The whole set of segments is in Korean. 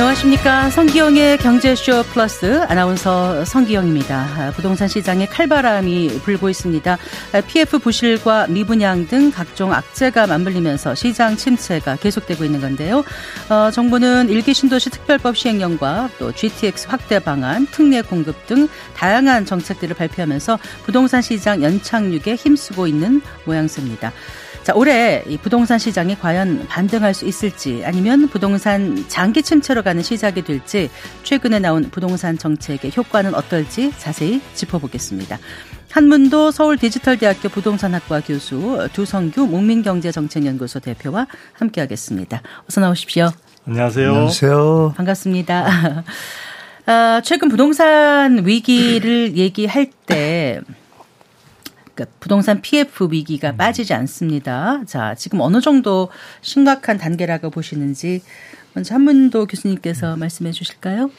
안녕하십니까. 성기영의 경제쇼 플러스 아나운서 성기영입니다. 부동산 시장에 칼바람이 불고 있습니다. PF 부실과 미분양 등 각종 악재가 맞물리면서 시장 침체가 계속되고 있는 건데요. 어, 정부는 일기 신도시 특별법 시행령과 또 GTX 확대 방안, 특례 공급 등 다양한 정책들을 발표하면서 부동산 시장 연착륙에 힘쓰고 있는 모양새입니다. 자, 올해 이 부동산 시장이 과연 반등할 수 있을지 아니면 부동산 장기 침체로 가는 시작이 될지 최근에 나온 부동산 정책의 효과는 어떨지 자세히 짚어보겠습니다. 한문도 서울 디지털대학교 부동산학과 교수 두성규 목민경제정책연구소 대표와 함께하겠습니다. 어서 나오십시오. 안녕하세요. 안녕하세요. 반갑습니다. 아, 최근 부동산 위기를 얘기할 때 그러니까 부동산 PF 위기가 음. 빠지지 않습니다. 자, 지금 어느 정도 심각한 단계라고 보시는지 먼저 한문도 교수님께서 음. 말씀해 주실까요?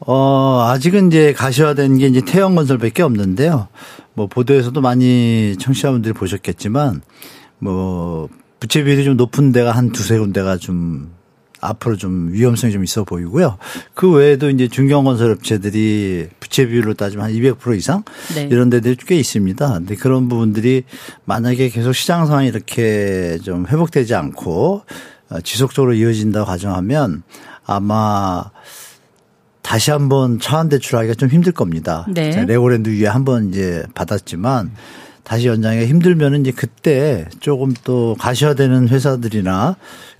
어, 아직은 이제 가시화된 게 이제 태형 건설밖에 없는데요. 뭐 보도에서도 많이 청취자분들이 보셨겠지만 뭐 부채 비율이 좀 높은 데가 한 두세 군데가 좀 앞으로 좀 위험성이 좀 있어 보이고요. 그 외에도 이제 중견건설 업체들이 부채 비율로 따지면 한 200% 이상 네. 이런 데들이 꽤 있습니다. 근데 그런 부분들이 만약에 계속 시장 상황이 이렇게 좀 회복되지 않고 어, 지속적으로 이어진다 가정하면 아마 다시 한번 차환 대출하기가 좀 힘들 겁니다. 네. 레고랜드 위기에 한번 이제 받았지만 다시 연장하기가 힘들면은 이제 그때 조금 또 가셔야 되는 회사들이나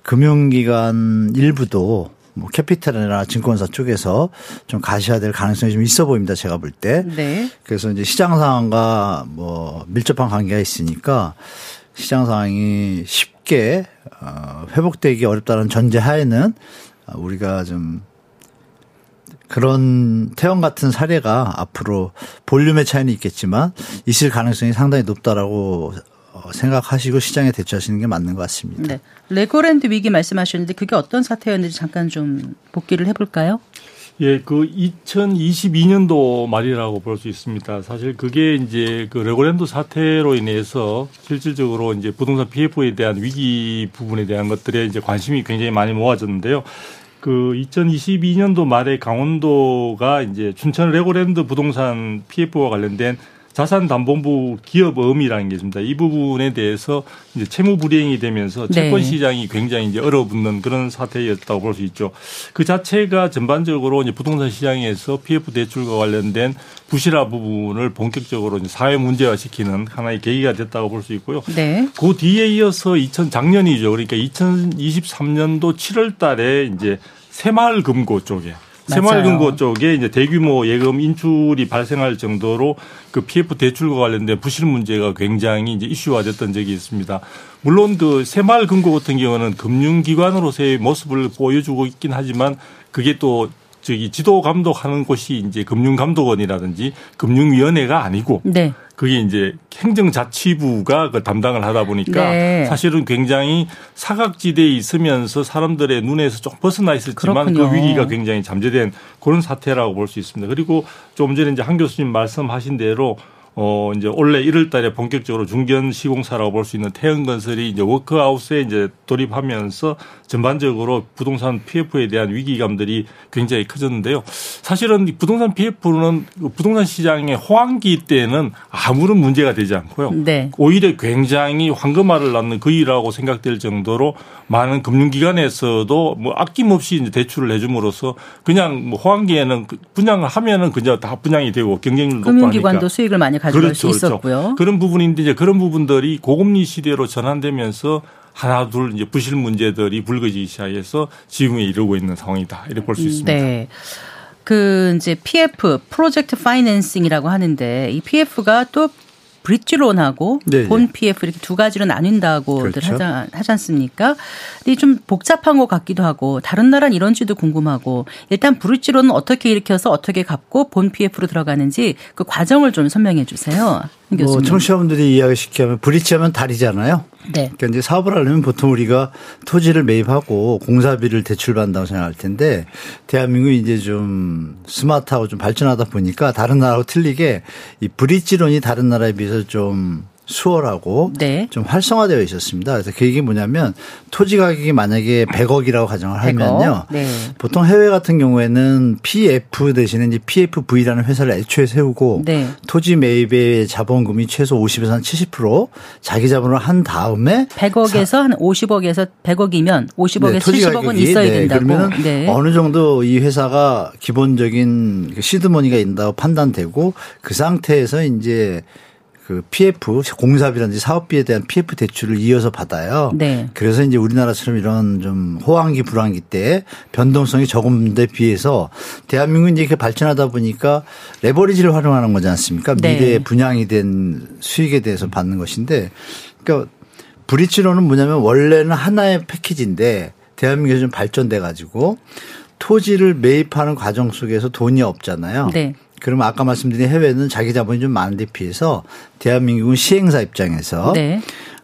금융기관 일부도 뭐 캐피탈이나 증권사 쪽에서 좀 가셔야 될 가능성이 좀 있어 보입니다. 제가 볼 때. 네. 그래서 이제 시장 상황과 뭐 밀접한 관계가 있으니까 시장 상황이 쉽게 어 회복되기 어렵다는 전제 하에는 우리가 좀 그런 태영 같은 사례가 앞으로 볼륨의 차이는 있겠지만 있을 가능성이 상당히 높다라고 어, 생각하시고 시장에 대처하시는 게 맞는 것 같습니다. 네. 레고랜드 위기 말씀하셨는데 그게 어떤 사태였는지 잠깐 좀 복기를 해볼까요? 예, 그 2022년도 말이라고 볼 수 있습니다. 사실 그게 이제 그 레고랜드 사태로 인해서 실질적으로 이제 부동산 PF에 대한 위기 부분에 대한 것들에 이제 관심이 굉장히 많이 모아졌는데요. 그 2022년도 말에 강원도가 이제 춘천 레고랜드 부동산 PF와 관련된 자산담보부 기업음이라는 게 있습니다. 이 부분에 대해서 이제 채무 불이행이 되면서 네. 채권 시장이 굉장히 이제 얼어붙는 그런 사태였다고 볼 수 있죠. 그 자체가 전반적으로 이제 부동산 시장에서 PF 대출과 관련된 부실화 부분을 본격적으로 이제 사회 문제화시키는 하나의 계기가 됐다고 볼 수 있고요. 네. 그 뒤에 이어서 2000 작년이죠. 그러니까 2023년도 7월 달에 이제 새마을 금고 쪽에 새마을금고 쪽에 이제 대규모 예금 인출이 발생할 정도로 그 PF 대출과 관련된 부실 문제가 굉장히 이제 이슈화됐던 적이 있습니다. 물론 그 새마을금고 같은 경우는 금융기관으로서의 모습을 보여주고 있긴 하지만 그게 또 저기 지도 감독하는 곳이 이제 금융감독원이라든지 금융위원회가 아니고 네. 그게 이제 행정자치부가 그 담당을 하다 보니까 네. 사실은 굉장히 사각지대에 있으면서 사람들의 눈에서 좀 벗어나 있었지만 그렇군요. 그 위기가 굉장히 잠재된 그런 사태라고 볼 수 있습니다. 그리고 좀 전에 이제 한 교수님 말씀하신 대로 어 이제 올해 1월 달에 본격적으로 중견 시공사라고 볼 수 있는 태형건설이 이제 워크아웃에 이제 돌입하면서 전반적으로 부동산 PF에 대한 위기감들이 굉장히 커졌는데요. 사실은 부동산 PF는 부동산 시장의 호황기 때는 아무런 문제가 되지 않고요. 네. 오히려 굉장히 황금알을 낳는 그이라고 생각될 정도로 많은 금융기관에서도 뭐 아낌없이 이제 대출을 해줌으로써 그냥 뭐 호황기에는 그 분양을 하면은 그냥 다 분양이 되고 경쟁률도 높고 금융기관도 수익을 많이 가져갈 그렇죠, 수 그렇죠. 있었고요. 그렇죠. 그런 부분인데 이제 그런 부분들이 고금리 시대로 전환되면서 하나 둘 이제 부실 문제들이 불거지기 시작해서 지금에 이르고 있는 상황이다 이렇게 볼 수 있습니다. 네. 그 이제 PF 프로젝트 파이낸싱이라고 하는데 이 PF가 또 브릿지론하고 네, 네. 본 PF 이렇게 두 가지로 나뉜다고들 그렇죠. 하자, 하지 않습니까? 근데 좀 복잡한 것 같기도 하고 다른 나라는 이런지도 궁금하고 일단 브릿지론은 어떻게 일으켜서 어떻게 갚고 본 PF로 들어가는지 그 과정을 좀 설명해 주세요. 뭐 청취자분들이 이야기시키면 브릿지하면 다리잖아요. 네. 그러니까 이제 사업을 하려면 보통 우리가 토지를 매입하고 공사비를 대출받는다고 생각할 텐데 대한민국이 이제 좀 스마트하고 좀 발전하다 보니까 다른 나라하고 틀리게 이 브릿지론이 다른 나라에 비해서 좀 수월하고 네. 좀 활성화되어 있었습니다. 그래서 그 얘기 뭐냐면 토지 가격이 만약에 100억이라고 가정을 100억. 하면요. 네. 보통 해외 같은 경우에는 PF 대신에 이제 PFV라는 회사를 애초에 세우고 네. 토지 매입의 자본금이 최소 50에서 한 70% 자기 자본으로 한 다음에 100억에서 한 50억에서 100억이면 50억에서 네, 토지 70억은 가격이, 있어야 네, 된다고. 그러면 네. 어느 정도 이 회사가 기본적인 그 시드머니가 있다고 판단되고 그 상태에서 이제 그 PF 공사비라든지 사업비에 대한 PF 대출을 이어서 받아요. 네. 그래서 이제 우리나라처럼 이런 좀 호황기 불황기 때 변동성이 적은 데 비해서 대한민국이 이제 이렇게 발전하다 보니까 레버리지를 활용하는 거지 않습니까? 네. 미래에 분양이 된 수익에 대해서 받는 것인데 그러니까 브릿지로는 뭐냐면 원래는 하나의 패키지인데 대한민국이 좀 발전돼 가지고 토지를 매입하는 과정 속에서 돈이 없잖아요. 네. 그러면 아까 말씀드린 해외는 자기 자본이 좀 많은 데 비해서 대한민국은 시행사 입장에서 네.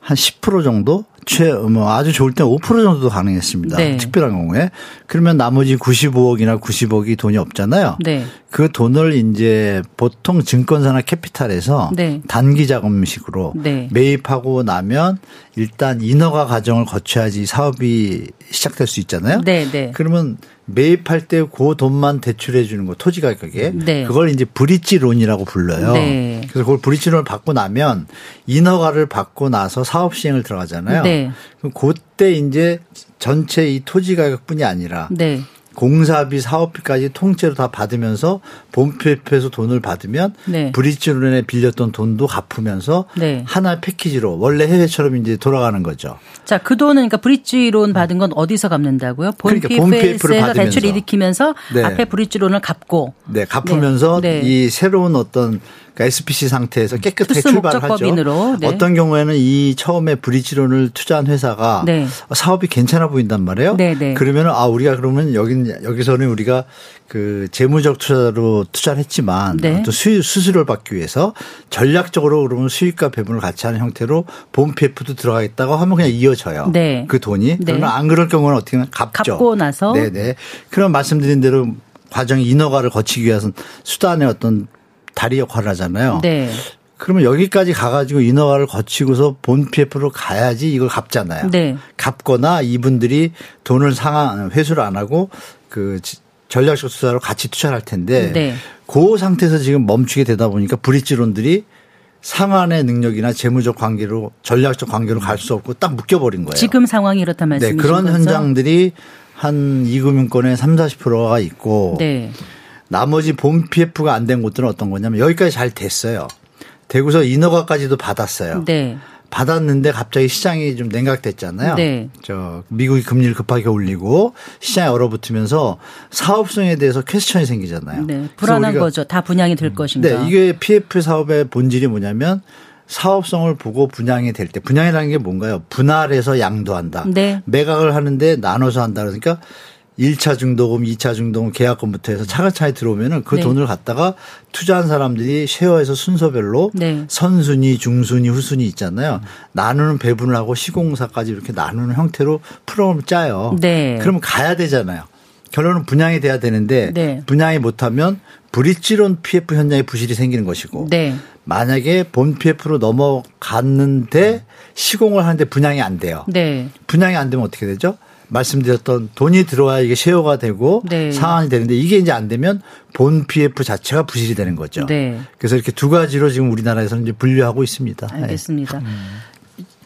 한10% 정도 최, 뭐 아주 좋을 때 5% 정도도 가능했습니다. 네. 특별한 경우에. 그러면 나머지 95억이나 90억이 돈이 없잖아요. 네. 그 돈을 이제 보통 증권사나 캐피탈에서 네. 단기 자금식으로 네. 매입하고 나면 일단 인허가 과정을 거쳐야지 사업이 시작될 수 있잖아요. 네, 네. 그러면 매입할 때 그 돈만 대출해 주는 거 토지 가격에 네. 그걸 이제 브릿지 론이라고 불러요. 네. 그래서 그걸 브릿지 론을 받고 나면 인허가를 받고 나서 사업 시행을 들어가잖아요. 네. 그럼 그때 이제 전체 이 토지 가격뿐이 아니라 네. 공사비, 사업비까지 통째로 다 받으면서 본표에서 돈을 받으면 네. 브릿지론에 빌렸던 돈도 갚으면서 네. 하나의 패키지로 원래 해외처럼 이제 돌아가는 거죠. 자, 그 돈은 그러니까 브릿지론 받은 건 어디서 갚는다고요? 본 그러니까 본 PF 를 PF에서 받으면서. 대출 일으키면서 네. 앞에 브릿지론을 갚고 네, 갚으면서 네. 네. 이 새로운 어떤 그러니까 SPC 상태에서 깨끗하게 특수 출발을 하죠. 목적법인으로, 네. 어떤 경우에는 이 처음에 브릿지론을 투자한 회사가 네. 사업이 괜찮아 보인단 말이에요. 네, 네. 그러면 아 우리가 그러면 여기 여기서는 우리가 그 재무적 투자로 투자를 했지만 네. 어떤 수익 수수료를 받기 위해서 전략적으로 그러면 수익과 배분을 같이 하는 형태로 본 PF도 들어가겠다고 하면 그냥 이어져요. 네. 그 돈이. 네. 그러면 안 그럴 경우는 어떻게 하면 갚죠. 갚고 나서 네네. 그럼 말씀드린 대로 과정이 인허가를 거치기 위해서는 수단의 어떤 다리 역할을 하잖아요. 네. 그러면 여기까지 가가지고 인허가를 거치고서 본 PF로 가야지 이걸 갚잖아요. 네. 갚거나 이분들이 돈을 상환 회수를 안 하고 그 지- 전략적 투자로 같이 투자를 할 텐데 네. 그 상태에서 지금 멈추게 되다 보니까 브릿지론들이 상환의 능력이나 재무적 관계로 전략적 관계로 갈 수 없고 딱 묶여버린 거예요. 지금 상황이 이렇다 네, 말씀이신 그런 거죠? 현장들이 한 이금융권의 3, 40%가 있고 네. 나머지 본 PF가 안 된 곳들은 어떤 거냐면 여기까지 잘 됐어요. 되고서 인허가까지도 받았어요. 네. 받았는데 갑자기 시장이 좀 냉각됐잖아요. 네. 저 미국이 금리를 급하게 올리고 시장에 얼어붙으면서 사업성에 대해서 퀘스천이 생기잖아요. 네. 불안한 거죠. 다 분양이 될 것인가. 네, 이게 PF 사업의 본질이 뭐냐면 사업성을 보고 분양이 될 때 분양이라는 게 뭔가요? 분할해서 양도한다. 네. 매각을 하는데 나눠서 한다 그러니까 1차 중도금, 2차 중도금 계약금부터 해서 차근차근 들어오면은 그 네. 돈을 갖다가 투자한 사람들이 쉐어에서 순서별로 네. 선순위, 중순위, 후순위 있잖아요. 나누는 배분을 하고 시공사까지 이렇게 나누는 형태로 프로그램을 짜요. 네. 그러면 가야 되잖아요. 결론은 분양이 돼야 되는데 네. 분양이 못하면 브릿지론 PF 현장에 부실이 생기는 것이고 네. 만약에 본 PF로 넘어갔는데 시공을 하는데 분양이 안 돼요. 네. 분양이 안 되면 어떻게 되죠? 말씀드렸던 돈이 들어와야 이게 쉐어가 되고 네. 상환이 되는데 이게 이제 안 되면 본 PF 자체가 부실이 되는 거죠. 네. 그래서 이렇게 두 가지로 지금 우리나라에서는 이제 분류하고 있습니다. 네. 알겠습니다.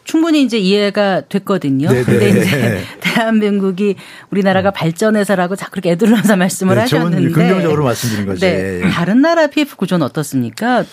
충분히 이제 이해가 됐거든요. 네네. 근데 이제 대한민국이 우리나라가 발전해서라고 자꾸 그렇게 애들러서 말씀을 네, 하셨는데 긍정적으로 말씀드린 거죠. 네. 예. 다른 나라 PF 구조는 어떻습니까?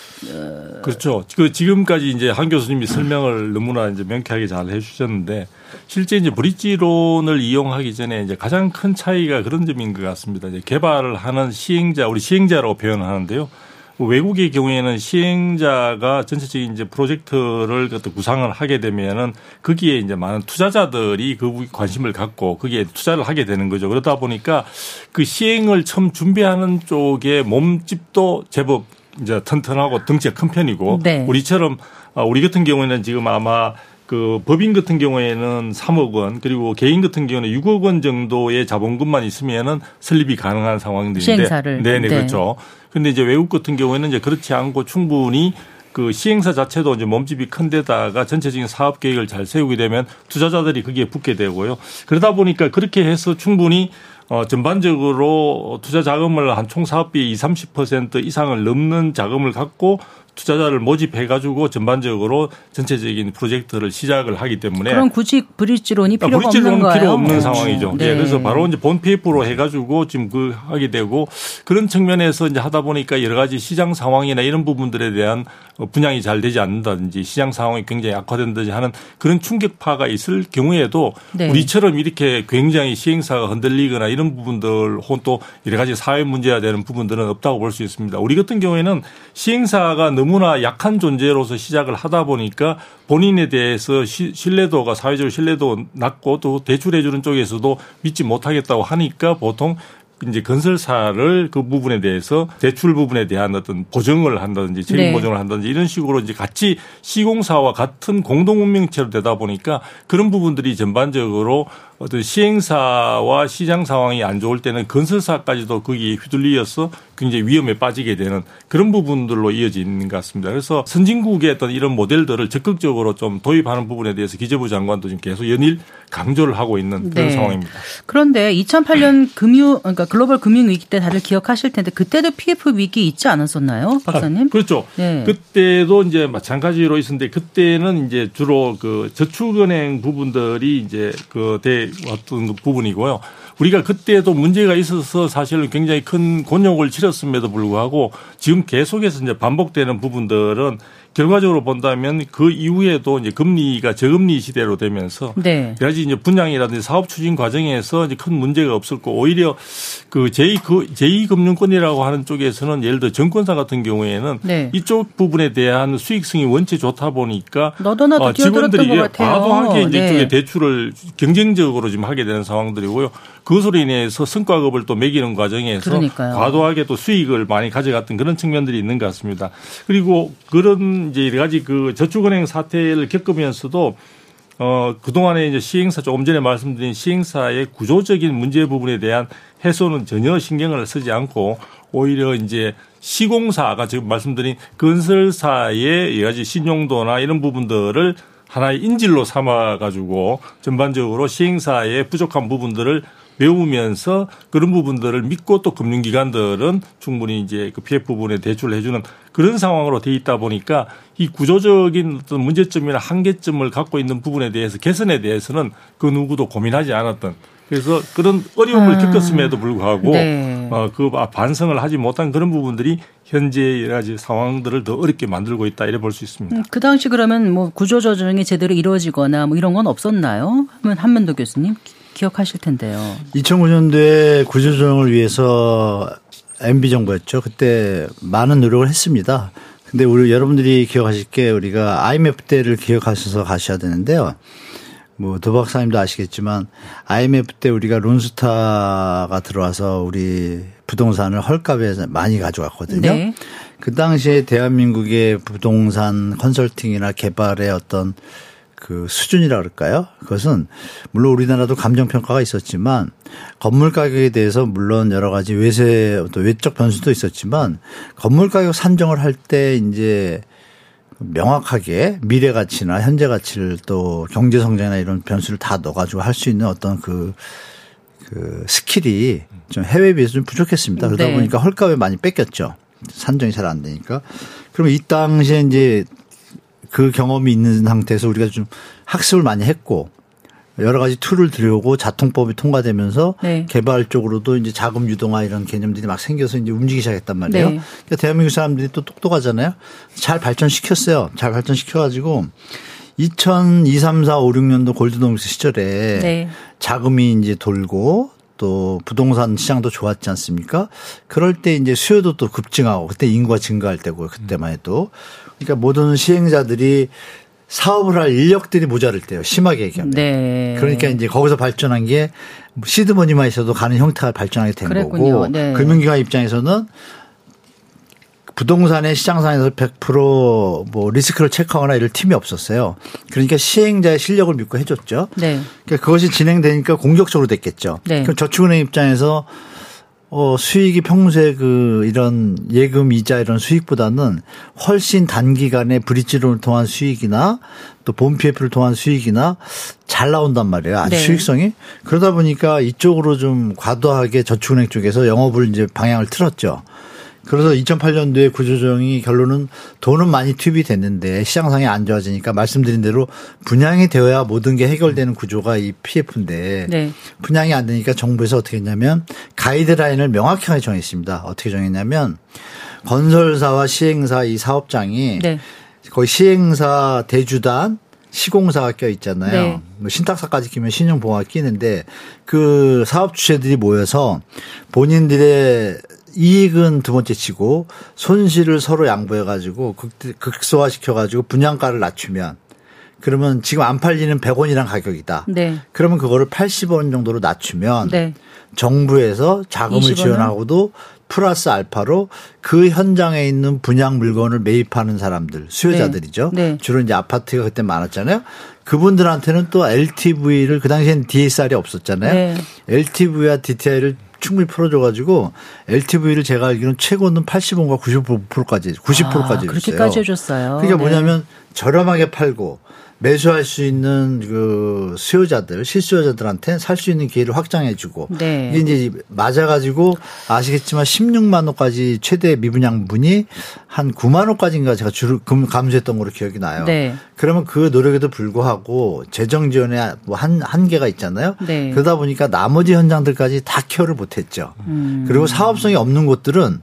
그렇죠. 그 지금까지 이제 한 교수님이 설명을 너무나 이제 명쾌하게 잘 해주셨는데 실제 이제 브릿지론을 이용하기 전에 이제 가장 큰 차이가 그런 점인 것 같습니다. 이제 개발을 하는 시행자, 우리 시행자라고 표현을 하는데요. 외국의 경우에는 시행자가 전체적인 이제 프로젝트를 어떤 구상을 하게 되면은 거기에 이제 많은 투자자들이 그 관심을 갖고 거기에 투자를 하게 되는 거죠. 그러다 보니까 그 시행을 처음 준비하는 쪽에 몸집도 제법 이제 튼튼하고 덩치가 큰 편이고 네. 우리처럼 아, 우리 같은 경우에는 지금 아마 그 법인 같은 경우에는 3억 원 그리고 개인 같은 경우는 6억 원 정도의 자본금만 있으면은 설립이 가능한 상황들인데 시행사를. 네네 네. 그렇죠. 근데 이제 외국 같은 경우에는 이제 그렇지 않고 충분히 그 시행사 자체도 이제 몸집이 큰 데다가 전체적인 사업 계획을 잘 세우게 되면 투자자들이 거기에 붙게 되고요. 그러다 보니까 그렇게 해서 충분히 어, 전반적으로 투자 자금을 한 총 사업비 20, 30% 이상을 넘는 자금을 갖고 투자자를 모집해 가지고 전반적으로 전체적인 프로젝트를 시작을 하기 때문에 그럼 굳이 브릿지론이 필요가 그러니까 브릿지론은 없는 거예요. 필요 없는 어. 상황이죠. 네. 예, 그래서 바로 이제 본 페이퍼로 해가지고 지금 그 하게 되고 그런 측면에서 이제 하다 보니까 여러 가지 시장 상황이나 이런 부분들에 대한 어, 분양이 잘 되지 않는다든지 시장 상황이 굉장히 악화된다든지 하는 그런 충격파가 있을 경우에도 네. 우리처럼 이렇게 굉장히 시행사가 흔들리거나 이런 부분들 혹은 또 여러 가지 사회 문제가 되는 부분들은 없다고 볼 수 있습니다. 우리 같은 경우에는 시행사가 너무 나 약한 존재로서 시작을 하다 보니까 본인에 대해서 시- 신뢰도가 사회적으로 신뢰도 낮고 또 대출해 주는 쪽에서도 믿지 못하겠다고 하니까 보통 이제 건설사를 그 부분에 대해서 대출 부분에 대한 어떤 보정을 한다든지 책임 네. 보정을 한다든지 이런 식으로 이제 같이 시공사와 같은 공동 운명체로 되다 보니까 그런 부분들이 전반적으로 어떤 시행사와 시장 상황이 안 좋을 때는 건설사까지도 거기에 휘둘리어서 굉장히 위험에 빠지게 되는 그런 부분들로 이어지는 것 같습니다. 그래서 선진국의 어떤 이런 모델들을 적극적으로 좀 도입하는 부분에 대해서 기재부 장관도 지금 계속 연일 강조를 하고 있는 그런 네. 상황입니다. 그런데 2008년 금융 그러니까 글로벌 금융 위기 때 다들 기억하실 텐데 그때도 PF 위기 있지 않았었나요, 박사님? 아, 그렇죠. 네. 그때도 이제 마찬가지로 있었는데 그때는 이제 주로 그 저축은행 부분들이 이제 그대 왔던 그 부분이고요. 우리가 그때도 문제가 있어서 사실은 굉장히 큰 곤욕을 치렀음에도 불구하고 지금 계속해서 이제 반복되는 부분들은 결과적으로 본다면 그 이후에도 이제 금리가 저금리 시대로 되면서 네. 여러 가지 이제 분양이라든지 사업 추진 과정에서 이제 큰 문제가 없었고 오히려 그 제2 그 제2 금융권이라고 하는 쪽에서는 예를 들어 증권사 같은 경우에는 네. 이쪽 부분에 대한 수익성이 원체 좋다 보니까 너도 나도 어, 직원들이. 과도하게 이제 네. 쪽에 대출을 경쟁적으로 지금 하게 되는 상황들이고요. 그것으로 인해서 성과급을 또 매기는 과정에서 그러니까요. 과도하게 또 수익을 많이 가져갔던 그런 측면들이 있는 것 같습니다. 그리고 그런 이제 여러 가지 그 저축은행 사태를 겪으면서도 어, 그동안에 이제 시행사 조금 전에 말씀드린 시행사의 구조적인 문제 부분에 대한 해소는 전혀 신경을 쓰지 않고 오히려 이제 시공사가 지금 말씀드린 건설사의 여러 가지 신용도나 이런 부분들을 하나의 인질로 삼아 가지고 전반적으로 시행사의 부족한 부분들을 메우면서 그런 부분들을 믿고 또 금융기관들은 충분히 이제 그 PF 부분에 대출을 해주는 그런 상황으로 돼 있다 보니까 이 구조적인 어떤 문제점이나 한계점을 갖고 있는 부분에 대해서 개선에 대해서는 그 누구도 고민하지 않았던 그래서 그런 어려움을 아. 겪었음에도 불구하고 네. 어, 그 반성을 하지 못한 그런 부분들이 현재 여러 가지 상황들을 더 어렵게 만들고 있다 이래 볼 수 있습니다. 음, 그 당시 그러면 뭐 구조조정이 제대로 이루어지거나 뭐 이런 건 없었나요? 하면 한면도 교수님 기- 기억하실 텐데요. 2009년도에 구조조정을 위해서 MB 정부였죠. 그때 많은 노력을 했습니다. 근데 우리 여러분들이 기억하실 게 우리가 IMF 때를 기억하셔서 가셔야 되는데요. 뭐 도 박사님도 아시겠지만 IMF 때 우리가 론스타가 들어와서 우리 부동산을 헐값에 많이 가져갔거든요. 네. 그 당시에 대한민국의 부동산 컨설팅이나 개발의 어떤 그 수준이라 그럴까요? 그것은 물론 우리나라도 감정 평가가 있었지만 건물 가격에 대해서 물론 여러 가지 외세 또 외적 변수도 있었지만 건물 가격 산정을 할 때 이제 명확하게 미래 가치나 현재 가치를 또 경제 성장이나 이런 변수를 다 넣어가지고 할 수 있는 어떤 그, 그 skill이 좀 해외에 비해서 좀 부족했습니다. 그러다 네. 보니까 헐값에 많이 뺏겼죠. 산정이 잘 안 되니까. 그러면 이 당시에 이제 그 경험이 있는 상태에서 우리가 좀 학습을 많이 했고 여러 가지 tool을 들여오고 자통법이 통과되면서 네. 개발 쪽으로도 이제 자금 유동화 이런 개념들이 막 생겨서 이제 움직이기 시작했단 말이에요. 네. 그러니까 대한민국 사람들이 또 똑똑하잖아요. 잘 발전시켰어요. 잘 발전시켜가지고 2002, 3, 4, 5, 6년도 Goldilocks 시절에 네. 자금이 이제 돌고 또 부동산 시장도 좋았지 않습니까? 그럴 때 이제 수요도 또 급증하고 그때 인구가 증가할 때고요. 그때만 해도. 그러니까 모든 시행자들이 사업을 할 인력들이 모자랄 때요. 심하게 얘기하면. 네. 그러니까 이제 거기서 발전한 게 시드머니만 있어도 가는 형태가 발전하게 된 그랬군요. 거고 네. 금융기관 입장에서는 부동산의 시장상에서 100%뭐 리스크를 체크하거나 이럴 팀이 없었어요. 그러니까 시행자의 실력을 믿고 해줬죠. 네. 그러니까 그것이 진행되니까 공격적으로 됐겠죠. 네. 그럼 저축은행 입장에서 어, 수익이 평소에 그 이런 예금 이자 이런 수익보다는 훨씬 단기간에 브릿지론을 통한 수익이나 또 본 PF를 통한 수익이나 잘 나온단 말이에요. 아주 네. 수익성이. 그러다 보니까 이쪽으로 좀 과도하게 저축은행 쪽에서 영업을 이제 방향을 틀었죠. 그래서 2008년도에 구조조정이 결론은 돈은 많이 투입이 됐는데 시장 상황이 안 좋아지니까 말씀드린 대로 분양이 되어야 모든 게 해결되는 구조가 이 PF인데 네. 분양이 안 되니까 정부에서 어떻게 했냐면 가이드라인을 명확하게 정했습니다. 어떻게 정했냐면 건설사와 시행사 이 사업장이 네. 거의 시행사 대주단 시공사가 껴 있잖아요. 네. 뭐 신탁사까지 끼면 신용보호가 끼는데 그 사업 주체들이 모여서 본인들의 이익은 두 번째 치고 손실을 서로 양보해 가지고 극소화 시켜 가지고 분양가를 낮추면 그러면 지금 안 팔리는 100원이란 가격이다. 네. 그러면 그거를 80원 정도로 낮추면 네. 정부에서 자금을 20원 은? 지원하고도 플러스 알파로 그 현장에 있는 분양 물건을 매입하는 사람들 수요자들이죠. 네. 네. 주로 이제 아파트가 그때 많았잖아요. 그분들한테는 또 LTV를 그 당시엔 DSR이 없었잖아요. 네. LTV와 DTI를 충분히 풀어줘가지고 LTV를 제가 알기로는 최고는 80원과 95%까지 90%까지 아, 그렇게까지 해줬어요. 그러니까 네. 뭐냐면 저렴하게 팔고 매수할 수 있는 그 수요자들, 실수요자들한테 살 수 있는 기회를 확장해주고 네. 이게 이제 맞아가지고 아시겠지만 16만 원까지 최대 미분양분이 한 9만 원까지인가 제가 주로 금 감수했던 걸로 기억이 나요. 네. 그러면 그 노력에도 불구하고 재정 지원에 뭐한 한계가 있잖아요. 네. 그러다 보니까 나머지 현장들까지 다 케어를 못했죠. 음. 그리고 사업성이 없는 곳들은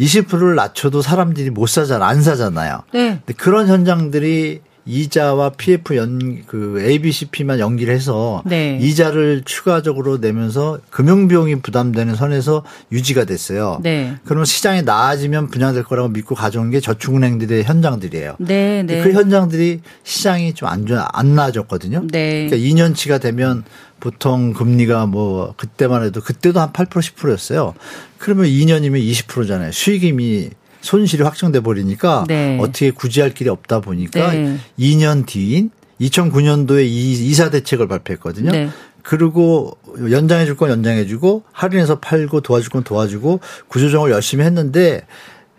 20%를 낮춰도 사람들이 못 사잖아, 안 사잖아요. 네. 근데 그런 현장들이 이자와 PF 연, 그 ABCP만 연기를 해서 네. 이자를 추가적으로 내면서 금융 비용이 부담되는 선에서 유지가 됐어요. 네. 그러면 시장이 나아지면 분양될 거라고 믿고 가져온 게 저축은행들의 현장들이에요. 네. 네. 그 현장들이 시장이 좀안 좋아, 안 나아졌거든요. 네. 그러니까 2년치가 되면 보통 금리가 뭐 그때만 해도 그때도 한 8% 10%였어요. 그러면 2년이면 20%잖아요. 수익임이 손실이 확정돼 버리니까 네. 어떻게 구제할 길이 없다 보니까 네. 2년 뒤인 2009년도에 이사 대책을 발표했거든요. 네. 그리고 연장해 줄 건 연장해 주고 할인해서 팔고 도와줄 건 도와주고 구조정을 열심히 했는데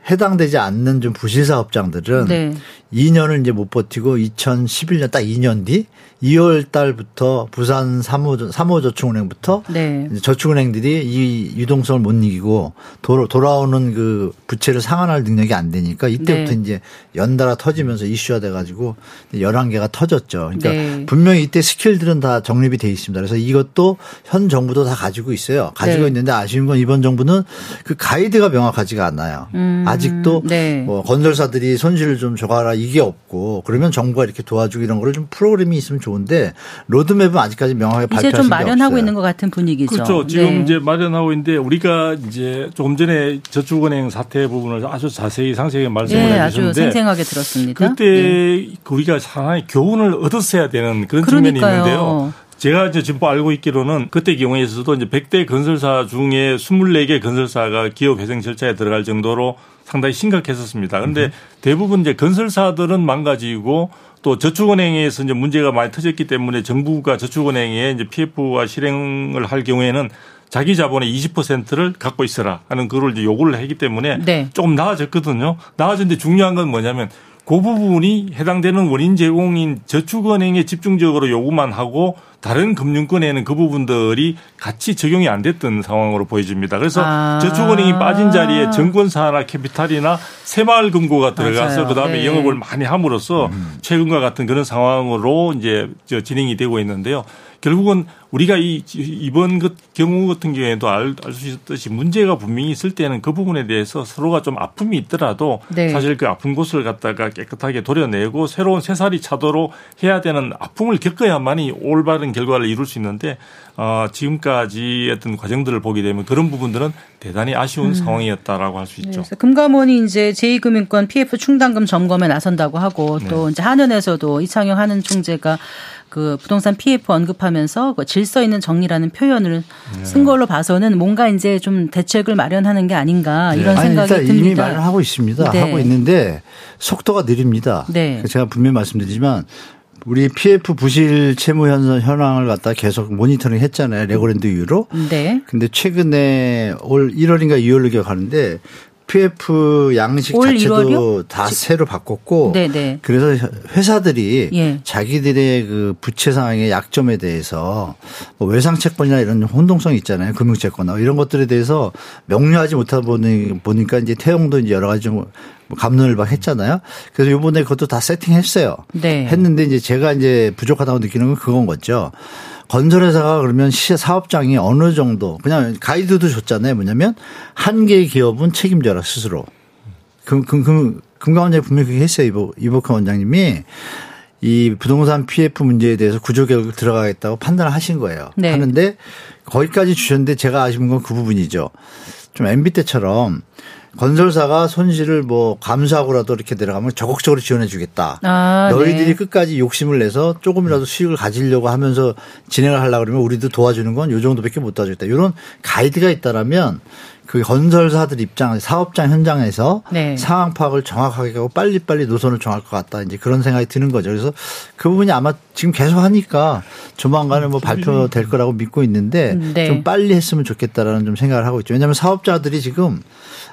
해당되지 않는 좀 부실 사업장들은 네. 2년을 이제 못 버티고 2011년 딱 2년 뒤 2월 달부터 부산 3호, 3호 저축은행부터 네. 저축은행들이 이 유동성을 못 이기고 돌아, 돌아오는 그 부채를 상환할 능력이 안 되니까 이때부터 네. 이제 연달아 터지면서 이슈화 돼가지고 11개가 터졌죠. 그러니까 네. 분명히 이때 skill들은 다 정립이 돼 있습니다. 그래서 이것도 현 정부도 다 가지고 있어요. 가지고 네. 있는데 아쉬운 건 이번 정부는 그 가이드가 명확하지가 않아요. 음, 아직도 네. 뭐 건설사들이 손실을 좀 져가라 이게 없고 그러면 정부가 이렇게 도와주고 이런 거를 좀 프로그램이 있으면 좋은데 로드맵은 아직까지 명확하게 이제 발표하신 좀게 마련하고 없어요. 있는 것 같은 분위기죠. 그렇죠. 지금 네. 이제 마련하고 있는데 우리가 이제 조금 전에 저축은행 사태 부분을 아주 자세히 상세하게 말씀을 네, 아주 해주셨는데 생생하게 들었습니다. 그때 네. 우리가 상당히 교훈을 얻었어야 되는 그런 측면이 그러니까요. 있는데요. 제가 이제 지금 알고 있기로는 그때 경우에서도 이제 100대 건설사 중에 24개 건설사가 기업 회생 절차에 들어갈 정도로 상당히 심각했었습니다. 그런데 대부분 이제 건설사들은 망가지고 또 저축은행에서 이제 문제가 많이 터졌기 때문에 정부가 저축은행에 이제 PF와 실행을 할 경우에는 자기 자본의 20%를 갖고 있어라 하는 그걸 이제 요구를 했기 때문에 네. 조금 나아졌거든요. 나아졌는데 중요한 건 뭐냐면 그 부분이 해당되는 원인 제공인 저축은행에 집중적으로 요구만 하고 다른 금융권에는 그 부분들이 같이 적용이 안 됐던 상황으로 보여집니다. 그래서 아. 저축은행이 빠진 자리에 정권사나 캐피탈이나 새마을금고가 들어가서 맞아요. 그다음에 네. 영업을 많이 함으로써 최근과 같은 그런 상황으로 이제 저 진행이 되고 있는데요. 결국은 우리가 이 이번 그 경우 같은 경우에도 알 수 있듯이 문제가 분명히 있을 때는 그 부분에 대해서 서로가 좀 아픔이 있더라도 네. 사실 그 아픈 곳을 갖다가 깨끗하게 도려내고 새로운 새살이 차도록 해야 되는 아픔을 겪어야만이 올바른 결과를 이룰 수 있는데 어 지금까지 어떤 과정들을 보게 되면 그런 부분들은 대단히 아쉬운 상황이었다라고 할 수 있죠. 음. 그래서 금감원이 이제 제2금융권 PF 충당금 점검에 나선다고 하고 네. 또 이제 한은에서도 이창용 한은 총재가 그 부동산 PF 언급하면서 그 질서 있는 정리라는 표현을 네. 쓴 걸로 봐서는 뭔가 이제 좀 대책을 마련하는 게 아닌가 이런 네. 아니, 생각이 일단 듭니다. 이미 마련하고 있습니다. 네. 하고 있는데 속도가 느립니다. 네. 제가 분명히 말씀드리지만 우리 PF 부실 채무 현상 현황을 갖다 계속 모니터링 했잖아요. 레고랜드 이후로. 네. 근데 최근에 올 1월인가 2월로 기억하는데 PF 양식 올 자체도 1월이요? 다 새로 바꿨고 네네. 그래서 회사들이 예. 자기들의 그 부채 상황의 약점에 대해서 뭐 외상 채권이나 이런 혼동성 있잖아요. 금융 채권 이런 것들에 대해서 명료하지 못하다 보니 보니까 이제 태용도 이제 여러 가지 좀 감론을박 했잖아요. 그래서 요번에 그것도 다 세팅했어요. 네. 했는데 이제 제가 이제 부족하다고 느끼는 건 그건 거죠. 건설회사가 그러면 시 사업장이 어느 정도 그냥 가이드도 줬잖아요. 뭐냐면 한 개의 기업은 책임져라 스스로. 금, 금, 금, 금감원장이 분명히 그렇게 했어요. 이보, 이복현 원장님이 이 부동산 PF 문제에 대해서 구조 개혁 들어가겠다고 판단을 하신 거예요. 네. 하는데 거기까지 주셨는데 제가 아쉬운 건 그 부분이죠. 좀 MB 때처럼 건설사가 손실을 뭐 감수하고라도 이렇게 내려가면 적극적으로 지원해 주겠다. 아, 너희들이 네. 끝까지 욕심을 내서 조금이라도 수익을 가지려고 하면서 진행을 하려고 그러면 우리도 도와주는 건 요 정도밖에 못 도와주겠다. 이런 가이드가 있다라면 그 건설사들 입장, 사업장 현장에서 네. 상황 파악을 정확하게 하고 빨리빨리 노선을 정할 것 같다. 이제 그런 생각이 드는 거죠. 그래서 그 부분이 아마 지금 계속 하니까 조만간에 뭐 발표될 거라고 믿고 있는데 네. 좀 빨리 했으면 좋겠다라는 좀 생각을 하고 있죠. 왜냐하면 사업자들이 지금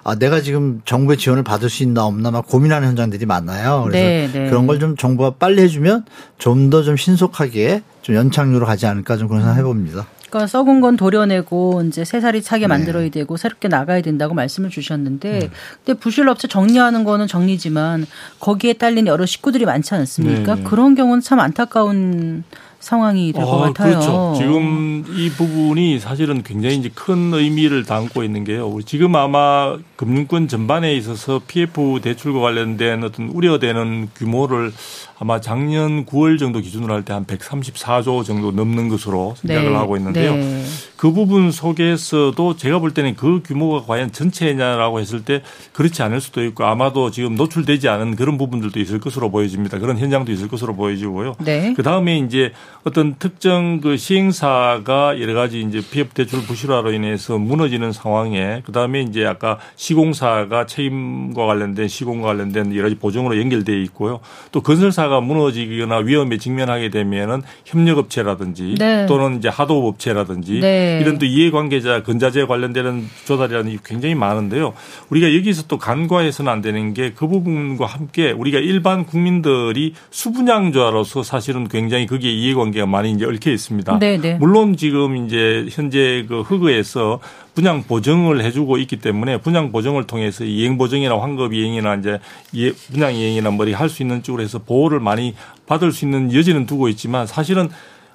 아, 내가 지금 정부의 지원을 받을 수 있나 없나 막 고민하는 현장들이 많아요. 그래서 네, 네. 그런 걸 좀 정부가 빨리 해주면 좀 더좀 신속하게 좀 연착륙으로 가지 않을까 좀 그런 생각 해봅니다. 그러니까 썩은 건 도려내고 이제 새살이 네. 차게 만들어야 되고 새롭게 나가야 된다고 말씀을 주셨는데 음. 근데 부실업체 정리하는 거는 정리지만 거기에 딸린 여러 식구들이 많지 않습니까? 네. 그런 경우는 참 안타까운 상황이 될것 아, 같아요. 그렇죠. 지금 이 부분이 사실은 굉장히 이제 큰 의미를 담고 있는 게요. 지금 아마 금융권 전반에 있어서 PF 대출과 관련된 어떤 우려되는 규모를 아마 작년 9월 정도 기준으로 할 때 한 134조 정도 넘는 것으로 생각을 네. 하고 있는데요. 네. 그 부분 속에서도 제가 볼 때는 그 규모가 과연 전체냐라고 했을 때 그렇지 않을 수도 있고 아마도 지금 노출되지 않은 그런 부분들도 있을 것으로 보여집니다. 그런 현장도 있을 것으로 보여지고요. 네. 그 다음에 이제 어떤 특정 그 시행사가 여러 가지 이제 PF 대출 부실화로 인해서 무너지는 상황에 그 다음에 이제 아까 시공사가 책임과 관련된 시공과 관련된 여러 가지 보증으로 연결돼 있고요. 또 건설사 가 무너지거나 위험에 직면하게 되면은 협력업체라든지 네. 또는 이제 하도업체라든지 네. 이런 또 이해관계자 건자재 관련되는 조달이라는 게 굉장히 많은데요. 우리가 여기서 또 간과해서는 안 되는 게 그 부분과 함께 우리가 일반 국민들이 수분양조로서 사실은 굉장히 거기에 이해관계가 많이 이제 얽혀 있습니다. 네, 네. 물론 지금 이제 현재 그 흑의에서 분양 보증을 해주고 있기 때문에 분양 보증을 통해서 이행 보증이나 환급 이행이나 이제 예- 분양 이행이나 뭐리 할 수 있는 쪽으로 해서 보호를 많이 받을 수 있는 여지는 두고 있지만 사실은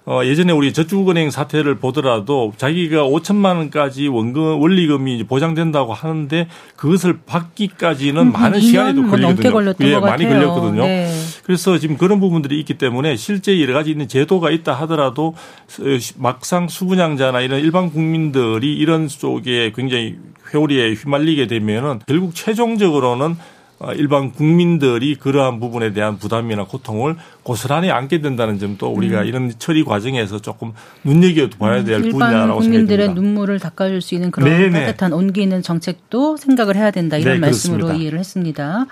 어, 예전에 우리 저축은행 사태를 보더라도 자기가 5천만 원까지 원금 원리금이 보장된다고 하는데 그것을 받기까지는 많은 한 시간이 또 2년 뭐 걸리거든요. 예, 것 많이. 걸렸거든요. 네. 그래서 지금 그런 부분들이 있기 때문에 실제 여러 가지 있는 제도가 있다 하더라도 막상 수분양자나 이런 일반 국민들이 이런 쪽에 굉장히 회오리에 휘말리게 되면은 결국 최종적으로는 어, 일반 국민들이 그러한 부분에 대한 부담이나 고통을 고스란히 안게 된다는 점도 우리가 이런 처리 과정에서 조금 눈여겨봐야 될 음. 일반 분야라고 국민들의 생각됩니다. 눈물을 닦아줄 수 있는 그런 네네. 따뜻한 온기 있는 정책도 생각을 해야 된다 이런 네, 말씀으로 그렇습니다. 이해를 했습니다.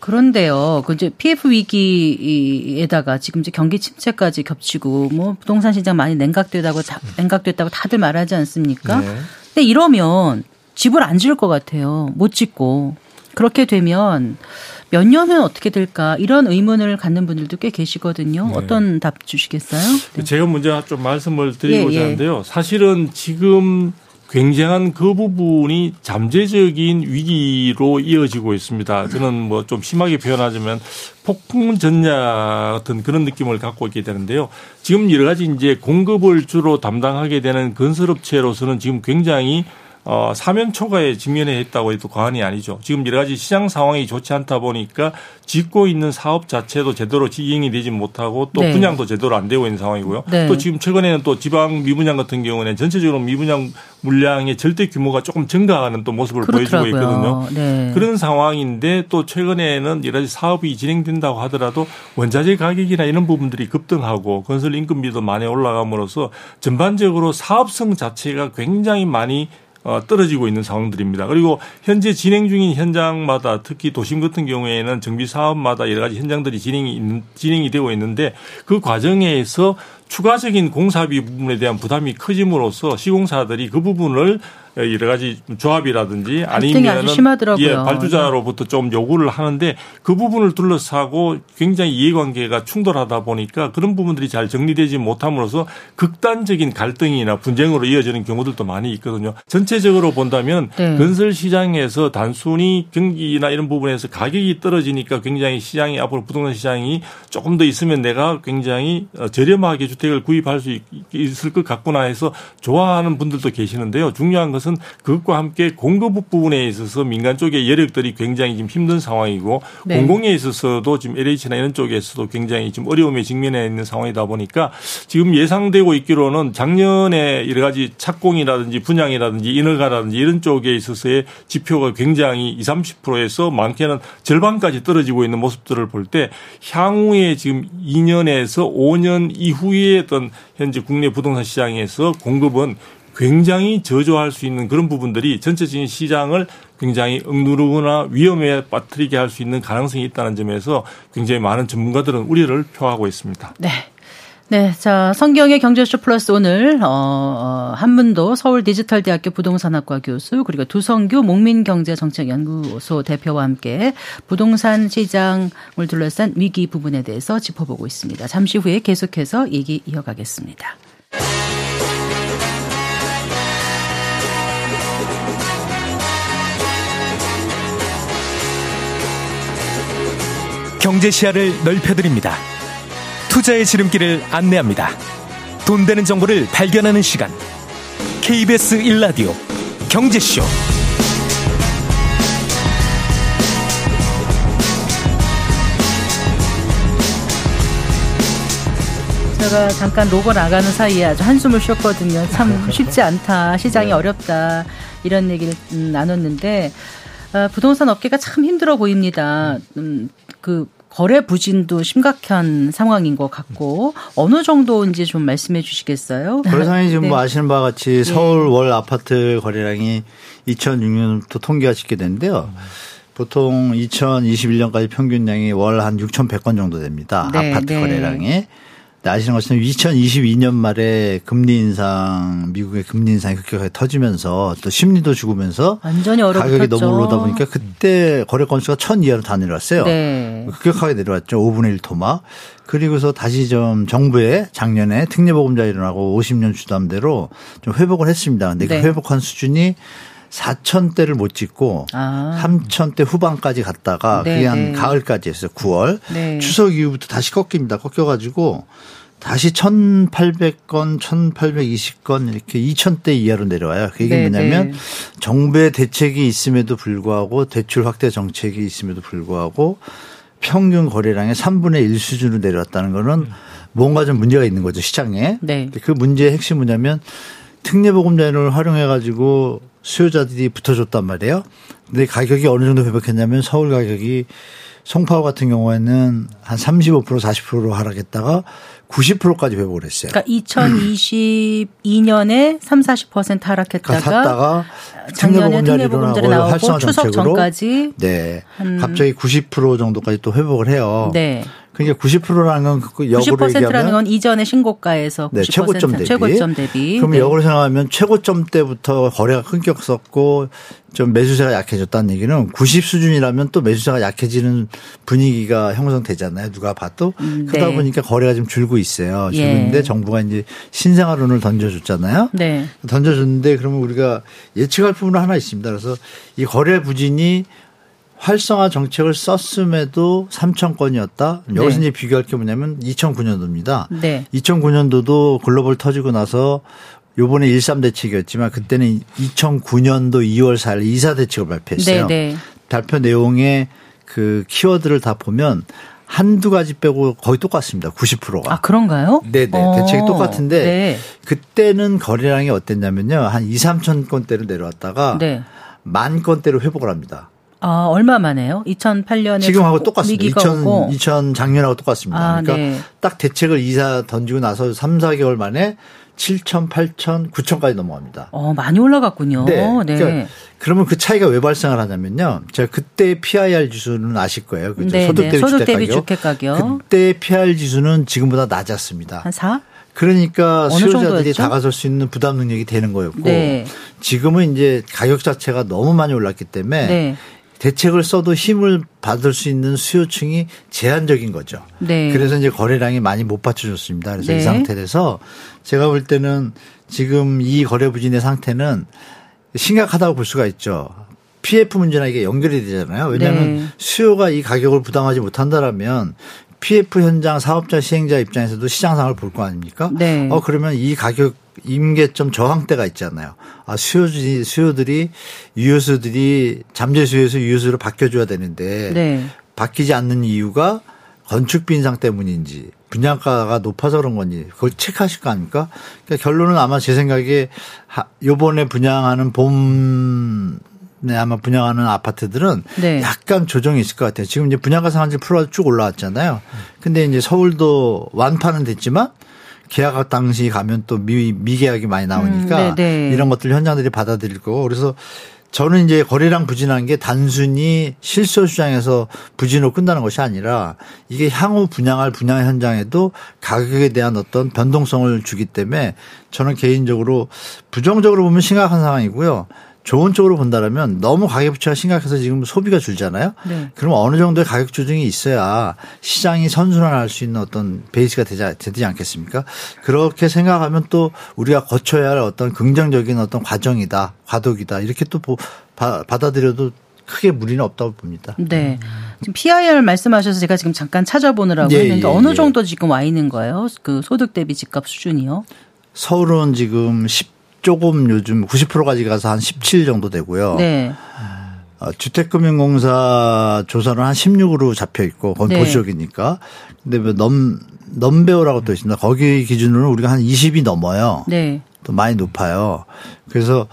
그런데요, 그 이제 PF 위기에다가 지금 이제 경기 침체까지 겹치고 뭐 부동산 시장 많이 냉각되다고 다, 냉각됐다고 다들 말하지 않습니까? 네. 근데 이러면 집을 안 지을 것 같아요. 못 짓고 그렇게 되면 몇 년은 어떻게 될까 이런 의문을 갖는 분들도 꽤 계시거든요. 네. 어떤 답 주시겠어요? 네. 제가 먼저 좀 말씀을 드리고자 예, 예. 하는데요. 사실은 지금 굉장한 그 부분이 잠재적인 위기로 이어지고 있습니다. 저는 뭐 좀 심하게 표현하자면 폭풍 전야 같은 그런 느낌을 갖고 있게 되는데요. 지금 여러 가지 이제 공급을 주로 담당하게 되는 건설업체로서는 지금 굉장히 어, 사면 초과에 직면해 있다고 해도 과언이 아니죠. 지금 여러 가지 시장 상황이 좋지 않다 보니까 짓고 있는 사업 자체도 제대로 이행이 되지 못하고 또 네. 분양도 제대로 안 되고 있는 상황이고요. 네. 또 지금 최근에는 또 지방 미분양 같은 경우는 전체적으로 미분양 물량의 절대 규모가 조금 증가하는 또 모습을 보여주고 있거든요. 그렇더라고요. 네. 그런 상황인데 또 최근에는 여러 가지 사업이 진행된다고 하더라도 원자재 가격이나 이런 부분들이 급등하고 건설 인건비도 많이 올라감으로써 전반적으로 사업성 자체가 굉장히 많이 어, 떨어지고 있는 상황들입니다. 그리고 현재 진행 중인 현장마다 특히 도심 같은 경우에는 정비 사업마다 여러 가지 현장들이 진행이 진행이 되고 있는데 그 과정에서 추가적인 공사비 부분에 대한 부담이 커짐으로써 시공사들이 그 부분을 여러 가지 조합이라든지 아니면 예, 발주자로부터 좀 요구를 하는데 그 부분을 둘러싸고 굉장히 이해관계가 충돌하다 보니까 그런 부분들이 잘 정리되지 못함으로써 극단적인 갈등이나 분쟁으로 이어지는 경우들도 많이 있거든요. 전체적으로 본다면 네. 건설 시장에서 단순히 경기나 이런 부분에서 가격이 떨어지니까 굉장히 시장이 앞으로 부동산 시장이 조금 더 있으면 내가 굉장히 저렴하게 주 택을 구입할 수 있을 것 같구나 해서 좋아하는 분들도 계시는데요. 중요한 것은 그것과 함께 공급 부분에 있어서 민간 쪽의 여력들이 굉장히 지금 힘든 상황이고 네. 공공에 있어서도 지금 LH나 이런 쪽에서도 굉장히 지금 어려움에 직면해 있는 상황이다 보니까 지금 예상되고 있기로는 작년에 여러 가지 착공이라든지 분양이라든지 인허가라든지 이런 쪽에 있어서의 지표가 굉장히 20, 30%에서 많게는 절반까지 떨어지고 있는 모습들을 볼 때 향후에 지금 2년에서 5년 이후에 어떤 현재 국내 부동산 시장에서 공급은 굉장히 저조할 수 있는 그런 부분들이 전체적인 시장을 굉장히 억누르거나 위험에 빠뜨리게 할 수 있는 가능성이 있다는 점에서 굉장히 많은 전문가들은 우려를 표하고 있습니다. 네. 네, 자 성경의 경제쇼 플러스 오늘 어, 어, 한문도 서울 디지털대학교 부동산학과 교수 그리고 두성규 목민경제정책연구소 대표와 함께 부동산 시장을 둘러싼 위기 부분에 대해서 짚어보고 있습니다. 잠시 후에 계속해서 얘기 이어가겠습니다. 경제 시야를 넓혀드립니다. 투자의 지름길을 안내합니다. 돈 되는 정보를 발견하는 시간. KBS 1라디오 경제쇼. 제가 잠깐 로고 나가는 사이에 아주 한숨을 쉬었거든요. 참 쉽지 않다. 시장이 네. 어렵다. 이런 얘기를 음, 나눴는데 아, 부동산 업계가 참 힘들어 보입니다. 음, 그 거래 부진도 심각한 상황인 것 같고 어느 정도인지 좀 말씀해 주시겠어요? 거래상이 지금 네. 뭐 아시는 바와 같이 네. 서울 월 아파트 거래량이 2006년부터 통계가 짓게 되는데요. 보통 2021년까지 평균량이 월 한 6,100건 정도 됩니다. 네, 아파트 네. 거래량이. 아시는 것처럼 2022년 말에 금리 인상, 미국의 금리 인상이 급격하게 터지면서 또 심리도 죽으면서 완전히 가격이 너무 올라다 보니까 그때 거래 건수가 천 이하로 다 내려왔어요. 네. 급격하게 내려왔죠. 5분의 1 토막. 그리고서 다시 좀 정부의 작년에 특례보금자 일어나고 50년 주담대로 좀 회복을 했습니다. 근데 그 네. 그 회복한 수준이 4천대를 못 찍고 아. 3천대 후반까지 갔다가 네, 그게 한 네. 가을까지 했어요. 9월. 네. 추석 이후부터 다시 꺾입니다. 꺾여가지고 다시 1,800건, 1,820건 이렇게 2,000대 이하로 내려와요. 그게 네, 뭐냐면 네. 정부의 대책이 있음에도 불구하고 대출 확대 정책이 있음에도 불구하고 평균 거래량의 3분의 1 수준으로 내려왔다는 거는 뭔가 좀 문제가 있는 거죠 시장에. 네. 그 문제의 핵심 뭐냐면 특례보금자를 활용해 가지고 수요자들이 붙어줬단 말이에요. 근데 가격이 어느 정도 회복했냐면 서울 가격이 송파구 같은 경우에는 한 35% 40%로 하락했다가 90%까지 회복을 했어요. 그러니까 2022년에 3, 40% 하락했다가 샀다가 작년에 특례보금자리 나오고 추석 전까지 네. 갑자기 90% 정도까지 또 회복을 해요. 네. 그러니까 90%라는 건그 역으로 90%라는 건 이전의 신고가에서 네, 최고점 대비. 최고점 대비. 그럼 네. 역으로 생각하면 최고점 때부터 거래가 끊겼었고 좀 매수세가 약해졌다는 얘기는 90 수준이라면 또 매수세가 약해지는 분위기가 형성되잖아요. 누가 봐도 음, 그러다 네. 보니까 거래가 좀 줄고 있어요. 예. 있는데 정부가 이제 신생아론을 던져줬잖아요. 네. 던져줬는데 그러면 우리가 예측할 부분은 하나 있습니다. 그래서 이 거래 부진이 활성화 정책을 썼음에도 3천 건이었다. 여기서 네. 이제 비교할 게 뭐냐면 2009년도입니다. 네. 2009년도도 글로벌 터지고 나서 요번에 13 대책이었지만 그때는 2009년도 2월 4일 2사 대책을 발표했어요. 네, 네. 발표 내용의 그 키워드를 다 보면 한두 가지 빼고 거의 똑같습니다. 90%가. 아, 그런가요? 네네. 어. 대책이 똑같은데 네. 그때는 거래량이 어땠냐면요. 한 2, 3천 건대로 내려왔다가 네. 만 건대로 회복을 합니다. 아, 얼마 만에요? 2008년에 지금하고 똑같습니다. 2000, 2000 작년하고 똑같습니다. 아, 그러니까 네. 딱 대책을 이사 던지고 나서 3, 4개월 만에 7천, 8천, 9천까지 넘어갑니다. 어, 많이 올라갔군요. 네. 네. 그러니까 그러면 그 차이가 왜 발생을 하냐면요. 제가 그때 PIR 지수는 아실 거예요. 그죠? 네, 소득 네. 대비 소득 주택 대비 가격. 주택 가격. 그때 PIR 지수는 지금보다 낮았습니다. 한 4? 그러니까 수요자들이? 다가설 수 있는 부담 능력이 되는 거였고 네. 지금은 이제 가격 자체가 너무 많이 올랐기 때문에 네. 대책을 써도 힘을 받을 수 있는 수요층이 제한적인 거죠. 네. 그래서 이제 거래량이 많이 못 받쳐줬습니다. 그래서 네. 이 상태에서 제가 볼 때는 지금 이 거래 부진의 상태는 심각하다고 볼 수가 있죠. PF 문제나 이게 연결이 되잖아요. 왜냐하면 네. 수요가 이 가격을 부담하지 못한다라면 PF 현장 사업자 시행자 입장에서도 시장 상을 볼 거 아닙니까? 네. 어 그러면 이 가격 임계점 저항대가 있잖아요. 아 수요들이 수요들이 유효수들이 잠재 수요에서 유효수로 바뀌어줘야 되는데 네. 바뀌지 않는 이유가 건축비 인상 때문인지 분양가가 높아서 그런 건지 그걸 체크하실 거 아닙니까? 그러니까 결론은 아마 제 생각에 하- 요번에 분양하는 봄에 아마 분양하는 아파트들은 네. 약간 조정이 있을 것 같아요. 지금 이제 분양가 상한제 풀어서 쭉 올라왔잖아요. 근데 이제 서울도 완파는 됐지만 계약 당시 가면 또 미, 미계약이 많이 나오니까 음, 네, 네. 이런 것들 현장들이 받아들일 거고 그래서 저는 이제 거래량 부진한 게 단순히 실소 시장에서 부진으로 끝나는 것이 아니라 이게 향후 분양할 분양 현장에도 가격에 대한 어떤 변동성을 주기 때문에 저는 개인적으로 부정적으로 보면 심각한 상황이고요. 좋은 쪽으로 본다면 너무 가격 부채가 심각해서 지금 소비가 줄잖아요. 네. 그럼 어느 정도의 가격 조정이 있어야 시장이 선순환할 수 있는 어떤 베이스가 되지, 되지 않겠습니까? 그렇게 생각하면 또 우리가 거쳐야 할 어떤 긍정적인 어떤 과정이다, 과도기다 이렇게 또 보- 바- 받아들여도 크게 무리는 없다고 봅니다. 네. 지금 PIR 말씀하셔서 제가 지금 잠깐 찾아보느라고 예, 했는데 예, 어느 예. 정도 지금 와 있는 거예요? 그 소득 대비 집값 수준이요? 서울은 지금 10 조금 요즘 90%까지 가서 한 17 정도 되고요. 네. 어, 주택금융공사 조사는 한 16으로 잡혀 있고 거기 네. 보수적이니까. 근데 뭐 넘, 넘배우라고 또 있습니다. 거기 기준으로는 우리가 한 20이 넘어요. 네. 또 많이 높아요. 그래서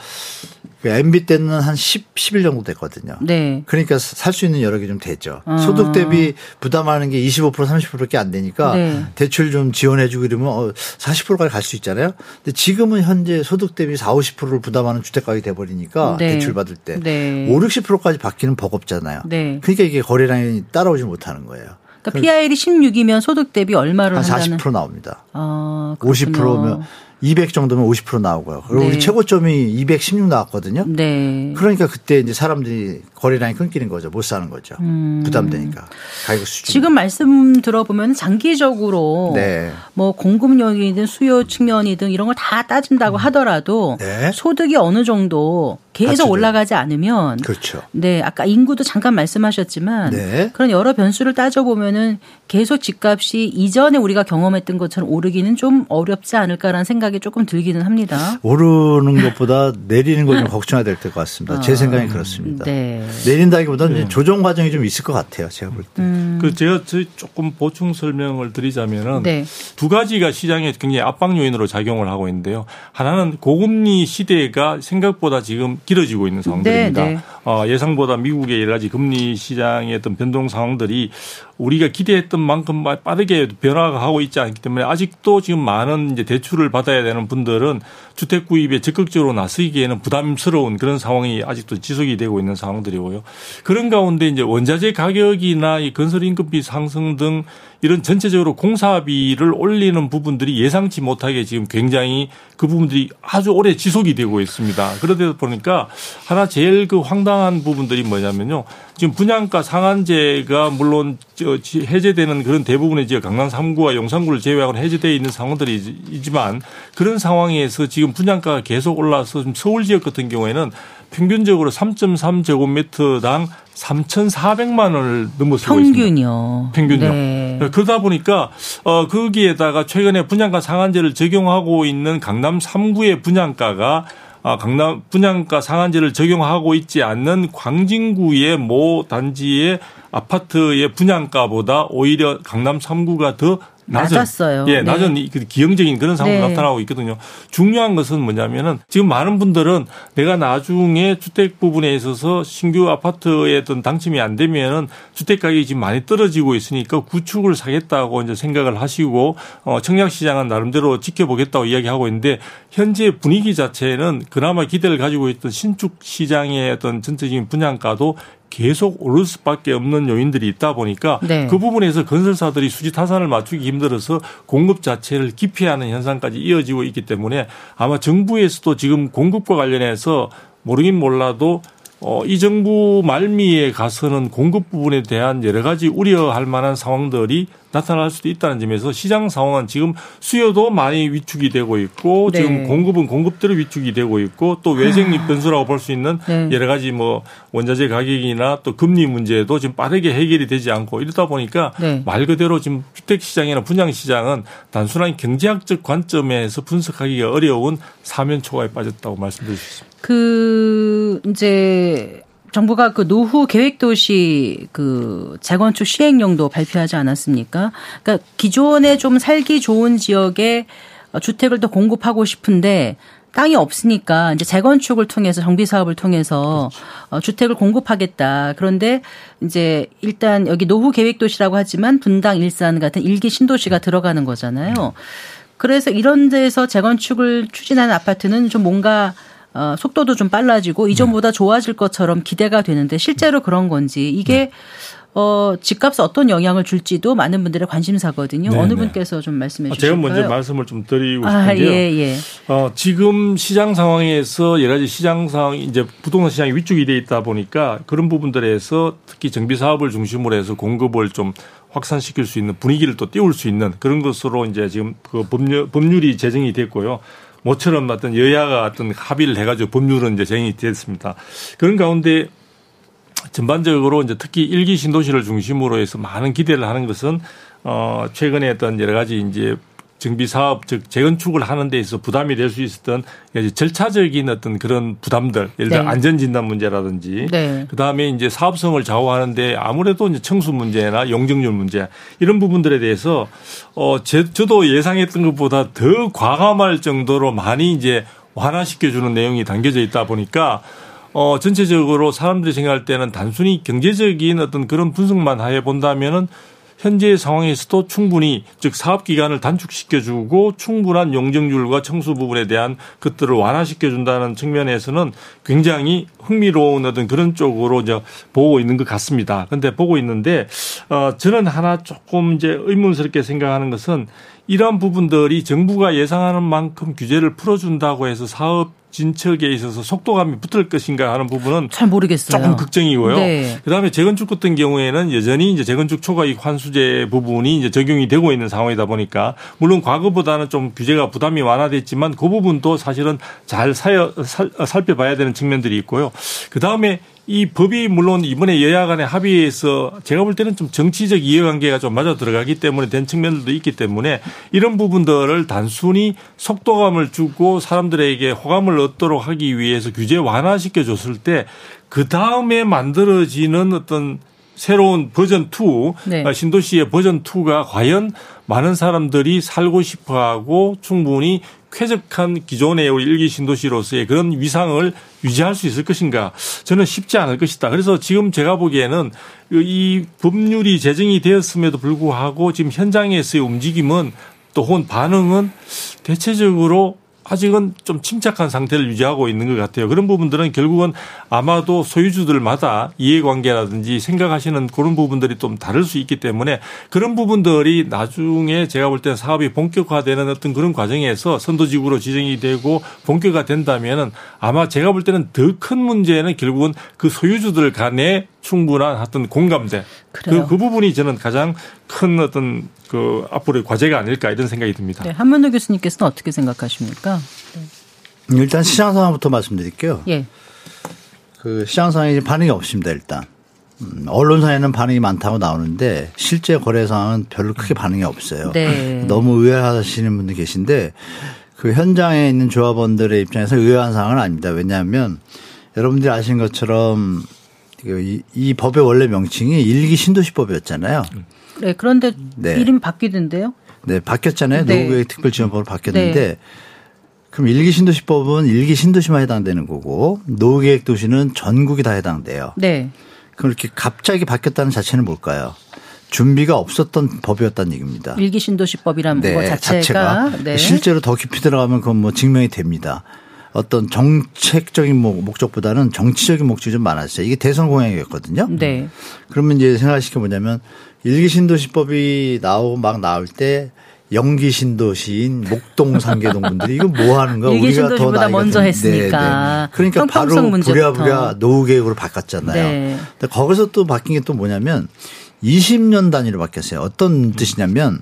그 MB 때는 한 10, 11 정도 됐거든요. 네. 그러니까 살 수 있는 여력이 좀 되죠. 아. 소득 대비 부담하는 게 25% 30%밖에 안 되니까 네. 대출 좀 지원해주고 이러면 어, 40%까지 갈 수 있잖아요. 근데 지금은 현재 소득 대비 4, 50%를 부담하는 주택 가격이 돼버리니까 네. 대출 받을 때 네. 5, 60%까지 받기는 버겁잖아요. 네. 그러니까 이게 거래량이 따라오지 못하는 거예요. 그러니까 PIR이 16이면 소득 대비 얼마를 한 한다는 40% 나옵니다. 아, 50%면 200 정도면 50% 나오고요. 그리고 네. 우리 최고점이 216 나왔거든요. 네. 그러니까 그때 이제 사람들이 거래량이 끊기는 거죠. 못 사는 거죠. 부담되니까. 가격 수준. 음. 지금 말씀 들어보면 장기적으로 네. 뭐 공급력이든 수요 측면이든 이런 걸 다 따진다고 하더라도 네. 소득이 어느 정도 계속 받쳐줘요. 올라가지 않으면 그렇죠. 네, 아까 인구도 잠깐 말씀하셨지만 네. 그런 여러 변수를 따져 보면은 계속 집값이 이전에 우리가 경험했던 것처럼 오르기는 좀 어렵지 않을까라는 생각이 조금 들기는 합니다. 오르는 것보다 내리는 걸 좀 걱정해야 될 것 같습니다. 제 생각이 그렇습니다. 아. 네. 내린다기보다는 이제 조정 과정이 좀 있을 것 같아요. 제가 볼 때. 그 제가 저 조금 보충 설명을 드리자면은 네. 두 가지가 시장에 굉장히 압박 요인으로 작용을 하고 있는데요. 하나는 고금리 시대가 생각보다 지금 길어지고 있는 상황들입니다. 네, 네. 어, 예상보다 미국의 여러 가지 금리 시장의 어떤 변동 상황들이 우리가 기대했던 만큼 빠르게 변화가 하고 있지 않기 때문에 아직도 지금 많은 이제 대출을 받아야 되는 분들은 주택 구입에 적극적으로 나서기에는 부담스러운 그런 상황이 아직도 지속이 되고 있는 상황들이고요. 그런 가운데 이제 원자재 가격이나 이 건설 인건비 상승 등 이런 전체적으로 공사비를 올리는 부분들이 예상치 못하게 지금 굉장히 그 부분들이 아주 오래 지속이 되고 있습니다. 그러다 보니까 하나 제일 그 황당한 부분들이 뭐냐면요. 지금 분양가 상한제가 물론 해제되는 그런 대부분의 지역 강남 3구와 용산구를 제외하고는 해제되어 있는 상황들이지만 그런 상황에서 지금 분양가가 계속 올라서 지금 서울 지역 같은 경우에는 평균적으로 3.3제곱미터당 3,400만 원을 넘어서고 있습니다. 평균이요. 평균요. 네. 그러다 보니까 어 거기에다가 최근에 분양가 상한제를 적용하고 있는 강남 3구의 분양가가 아, 강남 분양가 상한제를 적용하고 있지 않는 광진구의 모 단지의 아파트의 분양가보다 오히려 강남 3구가 더 낮았어요. 예, 낮은 네. 그 기형적인 그런 상황이 네. 나타나고 있거든요. 중요한 것은 뭐냐면은 지금 많은 분들은 내가 나중에 주택 부분에 있어서 신규 아파트에 어떤 당첨이 안 되면은 주택 가격이 지금 많이 떨어지고 있으니까 구축을 사겠다고 이제 생각을 하시고 어 청약 시장은 나름대로 지켜보겠다고 이야기하고 있는데 현재 분위기 자체는 그나마 기대를 가지고 있던 신축 시장의 어떤 전체적인 분양가도 계속 오를 수밖에 없는 요인들이 있다 보니까 네. 그 부분에서 건설사들이 수지 타산을 맞추기 힘들어서 공급 자체를 기피하는 현상까지 이어지고 있기 때문에 아마 정부에서도 지금 공급과 관련해서 모르긴 몰라도 어, 이 정부 말미에 가서는 공급 부분에 대한 여러 가지 우려할 만한 상황들이 나타날 수도 있다는 점에서 시장 상황은 지금 수요도 많이 위축이 되고 있고 네. 지금 공급은 공급대로 위축이 되고 있고 또 외생립 아. 변수라고 볼 수 있는 네. 여러 가지 뭐 원자재 가격이나 또 금리 문제도 지금 빠르게 해결이 되지 않고 이러다 보니까 네. 말 그대로 지금 주택 시장이나 분양 시장은 단순한 경제학적 관점에서 분석하기가 어려운 사면 초과에 빠졌다고 말씀드릴 수 있습니다. 그 이제 정부가 그 노후 계획 도시 그 재건축 시행령도 발표하지 않았습니까? 그러니까 기존에 좀 살기 좋은 지역에 주택을 더 공급하고 싶은데 땅이 없으니까 이제 재건축을 통해서 정비 사업을 통해서 그렇죠. 주택을 공급하겠다. 그런데 이제 일단 여기 노후 계획 도시라고 하지만 분당, 일산 같은 일기 신도시가 들어가는 거잖아요. 그래서 이런 데서 재건축을 추진하는 아파트는 좀 뭔가 어, 속도도 좀 빨라지고 이전보다 네. 좋아질 것처럼 기대가 되는데 실제로 그런 건지 이게 네. 어, 집값에 어떤 영향을 줄지도 많은 분들의 관심사거든요. 네네. 어느 네. 분께서 좀 말씀해 주실까요? 제가 먼저 말씀을 좀 드리고 아, 싶은데요. 아, 예, 예. 어, 지금 시장 상황에서 여러 가지 시장 상황 이제 부동산 시장이 위축이 돼 있다 보니까 그런 부분들에서 특히 정비 사업을 중심으로 해서 공급을 좀 확산시킬 수 있는 분위기를 또 띄울 수 있는 그런 것으로 이제 지금 그 법률, 법률이 제정이 됐고요. 모처럼 어떤 여야가 어떤 합의를 해가지고 법률은 이제 정이 됐습니다. 그런 가운데 전반적으로 이제 특히 일기 신도시를 중심으로 해서 많은 기대를 하는 것은 어 최근에 어떤 여러 가지 이제 정비 사업 즉 재건축을 하는 데 있어서 부담이 될 수 있었던 절차적인 어떤 그런 부담들 예를 들어 네. 안전 진단 문제라든지 네. 그다음에 이제 사업성을 좌우하는데 아무래도 이제 청수 문제나 용적률 문제 이런 부분들에 대해서 어 제, 저도 예상했던 것보다 더 과감할 정도로 많이 이제 완화시켜 주는 내용이 담겨져 있다 보니까 어 전체적으로 사람들이 생각할 때는 단순히 경제적인 어떤 그런 분석만 해 본다면은 현재 상황에서도 충분히 즉 사업 기간을 단축시켜주고 충분한 용적률과 청수 부분에 대한 것들을 완화시켜 준다는 측면에서는 굉장히 흥미로운 어떤 그런 쪽으로 이제 보고 있는 것 같습니다. 그런데 보고 있는데 어 저는 하나 조금 이제 의문스럽게 생각하는 것은 이러한 부분들이 정부가 예상하는 만큼 규제를 풀어준다고 해서 사업 진척에 있어서 속도감이 붙을 것인가 하는 부분은 잘 모르겠어요. 조금 걱정이고요. 네. 그다음에 재건축 같은 경우에는 여전히 이제 재건축 초과이익 환수제 부분이 이제 적용이 되고 있는 상황이다 보니까 물론 과거보다는 좀 규제가 부담이 완화됐지만 그 부분도 사실은 잘 사여, 살, 살펴봐야 되는 측면들이 있고요. 그다음에 이 법이 물론 이번에 여야 간의 합의에서 제가 볼 때는 좀 정치적 이해관계가 좀 맞아 들어가기 때문에 된 측면들도 있기 때문에 이런 부분들을 단순히 속도감을 주고 사람들에게 호감을 얻도록 하기 위해서 규제 완화시켜 줬을 때 그 다음에 만들어지는 어떤 새로운 버전 2, 네. 아, 신도시의 버전 2가 과연 많은 사람들이 살고 싶어 하고 충분히 쾌적한 기존의 우리 일기 신도시로서의 그런 위상을 유지할 수 있을 것인가 저는 쉽지 않을 것이다. 그래서 지금 제가 보기에는 이 법률이 제정이 되었음에도 불구하고 지금 현장에서의 움직임은 또 혹은 반응은 대체적으로 아직은 좀 침착한 상태를 유지하고 있는 것 같아요. 그런 부분들은 결국은 아마도 소유주들마다 이해관계라든지 생각하시는 그런 부분들이 좀 다를 수 있기 때문에 그런 부분들이 나중에 제가 볼 때는 사업이 본격화되는 어떤 그런 과정에서 선도지구로 지정이 되고 본격화 된다면은 아마 제가 볼 때는 더 큰 문제는 결국은 그 소유주들 간에 충분한 어떤 공감대 그, 그 부분이 저는 가장 큰 어떤 그 앞으로의 과제가 아닐까 이런 생각이 듭니다. 네, 한문호 교수님께서는 어떻게 생각하십니까? 네. 일단 시장 상황부터 말씀드릴게요. 예. 그 시장 상황에 반응이 없습니다. 일단 음, 언론사에는 반응이 많다고 나오는데 실제 거래 상황은 별로 크게 반응이 없어요. 네. 너무 의아하시는 분들 계신데 그 현장에 있는 조합원들의 입장에서 의아한 상황은 아닙니다. 왜냐하면 여러분들이 아시는 것처럼 이, 이 법의 원래 명칭이 일기 신도시법이었잖아요. 네, 그런데 네. 이름이 바뀌던데요? 네, 바뀌었잖아요. 네. 노후계획 특별지원법으로 바뀌었는데 네. 그럼 일기 신도시법은 일기 신도시만 해당되는 거고 노후계획 도시는 전국이 다 해당돼요. 네. 그럼 이렇게 갑자기 바뀌었다는 자체는 뭘까요? 준비가 없었던 법이었다는 얘기입니다. 일기 신도시법이란 거 자체가, 네. 실제로 더 깊이 들어가면 그건 뭐 증명이 됩니다. 어떤 정책적인 목- 목적보다는 정치적인 목적이 좀 많았어요. 이게 대선 공약이었거든요. 네. 그러면 이제 생각하시게 뭐냐면 일기 신도시법이 나오고 막 나올 때 영기 신도시인 목동 상계동 분들이 이거 뭐 하는? 일기 우리가 더 나이가 먼저 좀- 했으니까. 그러니까 형평성 바로 문제부터. 부랴부랴 노후 계획으로 바꿨잖아요. 네. 근데 거기서 또 바뀐 게 또 뭐냐면 20년 단위로 바뀌었어요. 어떤 뜻이냐면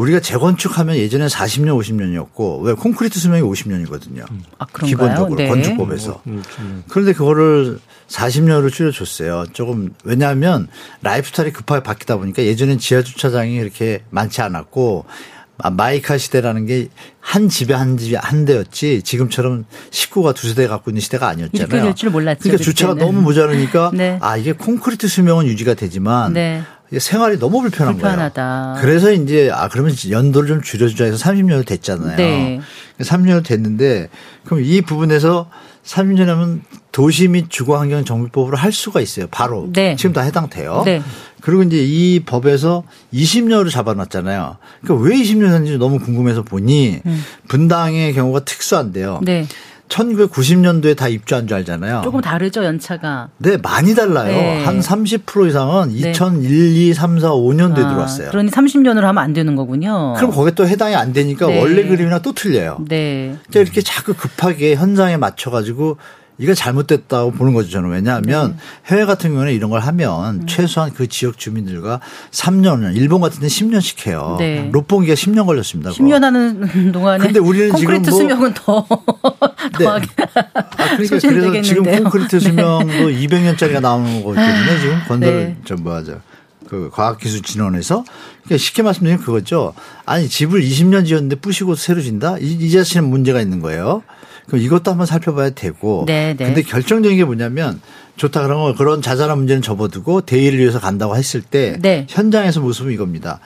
우리가 재건축하면 예전에 40년, 50년이었고 왜 콘크리트 수명이 50년이거든요. 아, 그런가요? 기본적으로 네. 건축법에서. 음, 좀 그런데 그거를 40년으로 줄여줬어요. 조금 왜냐하면 lifestyle이 급하게 바뀌다 보니까 예전엔 지하 주차장이 이렇게 많지 않았고 아, 마이카 시대라는 게 한 집에 한 집에 한 대였지 지금처럼 식구가 두세 대 갖고 있는 시대가 아니었잖아요. 이렇게 될 줄 몰랐죠, 그러니까 주차가 그때는. 너무 모자르니까 네. 아 이게 콘크리트 수명은 유지가 되지만 네. 생활이 너무 불편한 불편하다. 거예요. 그래서 이제 아 그러면 연도를 좀 줄여주자 해서 30년이 됐잖아요. 네. 30년 됐는데 그럼 이 부분에서 30년 하면 도시 및 주거 환경 정비법으로 할 수가 있어요. 바로 네. 지금 다 해당돼요. 네. 그리고 이제 이 법에서 20년으로 잡아놨잖아요. 그러니까 왜 20년 했는지 너무 궁금해서 보니 분당의 경우가 특수한데요. 음. 네. 1990년도에 다 입주한 줄 알잖아요. 조금 다르죠, 연차가. 네, 많이 달라요. 네. 한30% 이상은 네. 2001, 2, 3, 4, 5년도에 아, 들어왔어요. 그러니 30년으로 하면 안 되는 거군요. 그럼 거기에 또 해당이 안 되니까 네. 원래 그림이랑 또 틀려요. 네. 그러니까 이렇게 자꾸 급하게 현장에 맞춰가지고 이거 잘못됐다고 보는 거죠 저는 왜냐하면 네. 해외 같은 경우는 이런 걸 하면 최소한 그 지역 주민들과 3년, 일본 같은 데 10년씩 해요. 네. 롯봉기가 10년 걸렸습니다. 그거. 10년 하는 동안에 근데 우리는 지금 콘크리트 뭐- 수명은 더 네. 더하게 아, 그러니까. 그래서 지금 콘크리트 수명도 200년짜리가 나오는 거거든요. 지금 건설 네. 저 뭐하죠. 그 과학기술진흥원에서 그러니까 쉽게 말씀드리면 그거죠. 아니 집을 20년 지었는데 부시고 새로 진다? 이, 이 자체는 문제가 있는 거예요. 그럼 이것도 한번 살펴봐야 되고. 네, 네. 근데 결정적인 게 뭐냐면 좋다 그런 거 그런 자잘한 문제는 접어두고 대의를 위해서 간다고 했을 때 네. 현장에서 모습은 이겁니다.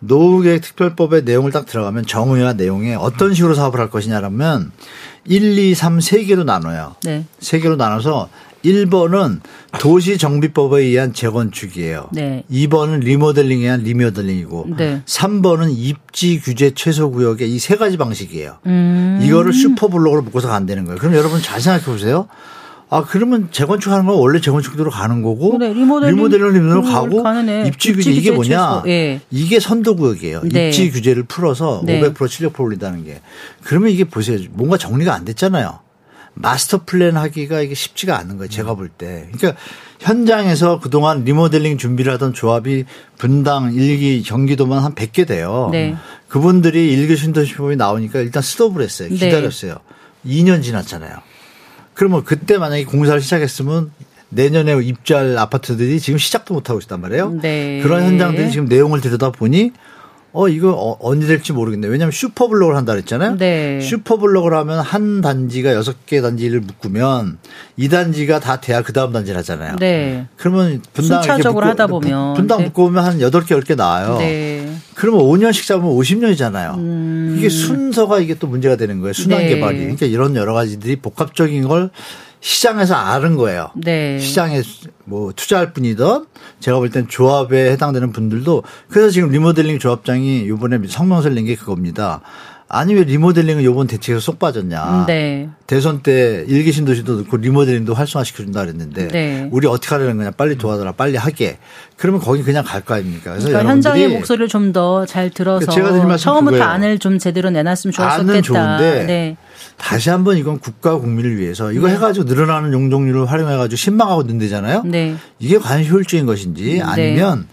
노후계획 특별법의 내용을 딱 들어가면 정의와 내용에 어떤 식으로 사업을 할 것이냐라면 1, 2, 3, 3개로 나눠요. 네. 세 개로 나눠서 1번은 도시 정비법에 의한 재건축이에요. 네. 2번은 리모델링에 의한 리모델링이고 네. 3번은 입지 규제 최소 구역의 이 세 가지 방식이에요. 음. 이거를 슈퍼블록으로 묶어서 간다는 거예요. 그럼 여러분 잘 생각해 보세요. 아 그러면 재건축하는 건 원래 재건축대로 가는 거고 네, 리모델링 리모델링으로 음, 가고. 입지 규제 이게 뭐냐? 예. 이게 선도 구역이에요. 네. 입지 규제를 풀어서 네. 500% 출력포 올린다는 게. 그러면 이게 보세요. 뭔가 정리가 안 됐잖아요. 마스터 플랜 하기가 이게 쉽지가 않은 거예요. 제가 볼 때. 그러니까 현장에서 그동안 리모델링 준비를 하던 조합이 분당, 일기, 경기도만 한 100개 돼요. 네. 그분들이 일기 신도시법이 나오니까 일단 스톱을 했어요. 네. 기다렸어요. 2년 지났잖아요. 그러면 그때 만약에 공사를 시작했으면 내년에 입주할 아파트들이 지금 시작도 못하고 있단 말이에요. 네. 그런 현장들이 지금 내용을 들여다 보니 어 이거 어, 언제 될지 모르겠네. 왜냐하면 슈퍼블록을 한다 그랬잖아요. 네. 슈퍼블록을 하면 한 단지가 여섯 개 단지를 묶으면 이 단지가 다 돼야 그 다음 단지를 하잖아요. 네. 그러면 분당 순차적으로 묶고- 하다 보면. 분당 네. 묶으면 한 여덟 개 열 개 나와요. 네. 그러면 5년씩 잡으면 50년이잖아요. 이게 순서가 이게 또 문제가 되는 거예요. 순환 음. 네. 개발이. 그러니까 이런 여러 가지들이 복합적인 걸 시장에서 아는 거예요. 네. 시장에 뭐 투자할 분이든 제가 볼 땐 조합에 해당되는 분들도 그래서 지금 리모델링 조합장이 이번에 성명서를 낸 게 그겁니다. 아니 왜 리모델링은 요번 대책에서 쏙 빠졌냐. 네. 대선 때 일기 신도시도 넣고 리모델링도 활성화시켜준다 그랬는데 네. 우리 어떻게 하려는 거냐 빨리 도와달라 빨리 하게 그러면 거기 그냥 갈 거 아닙니까 그래서 그러니까 현장의 목소리를 좀 더 잘 들어서 말씀 처음부터 그거예요. 안을 좀 제대로 내놨으면 좋았었겠다. 안은 좋은데 네. 다시 한번 이건 국가 국민을 위해서 이거 해가지고 늘어나는 용적률을 활용해가지고 신망하고 는데잖아요 네. 이게 과연 효율적인 것인지 아니면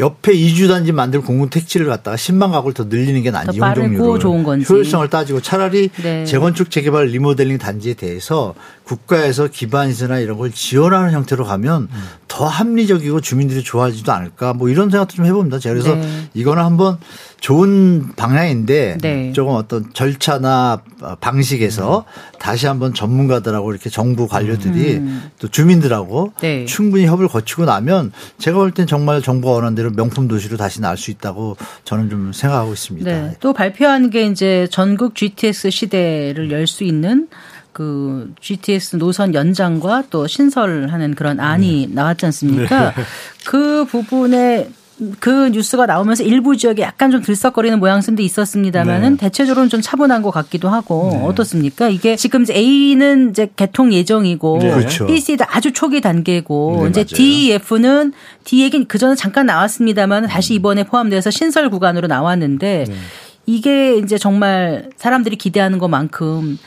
옆에 이주 단지 만들 공공 택지를 갖다가 10만 가구를 더 늘리는 게 빠르고 용적률을 좋은 건지. 효율성을 따지고 차라리 네. 재건축 재개발 리모델링 단지에 대해서 국가에서 기반시설이나 이런 걸 지원하는 형태로 가면 더 합리적이고 주민들이 좋아하지도 않을까 뭐 이런 생각도 좀 해봅니다. 제가 그래서 네. 이거는 한번 좋은 방향인데 네. 조금 어떤 절차나 방식에서 음. 다시 한번 전문가들하고 이렇게 정부 관료들이 음. 또 주민들하고 네. 충분히 협을 거치고 나면 제가 볼 땐 정말 정부가 원하는 대로 명품 도시로 다시 날 수 있다고 저는 좀 생각하고 있습니다. 네. 또 발표한 게 이제 전국 GTX 시대를 열 수 있는 그 GTX 노선 연장과 또 신설하는 그런 안이 네. 나왔지 않습니까? 그 부분에 그 뉴스가 나오면서 일부 지역에 약간 좀 들썩거리는 모양새도 있었습니다만은 네. 대체적으로는 좀 차분한 것 같기도 하고 어떻습니까? 이게 지금 이제 A는 이제 개통 예정이고 네. 그렇죠. B, C도 아주 초기 단계고 네, 이제 맞아요. D, F는 D 얘기는 그 전에 잠깐 나왔습니다만 다시 이번에 포함돼서 신설 구간으로 나왔는데 네. 이게 이제 정말 사람들이 기대하는 것만큼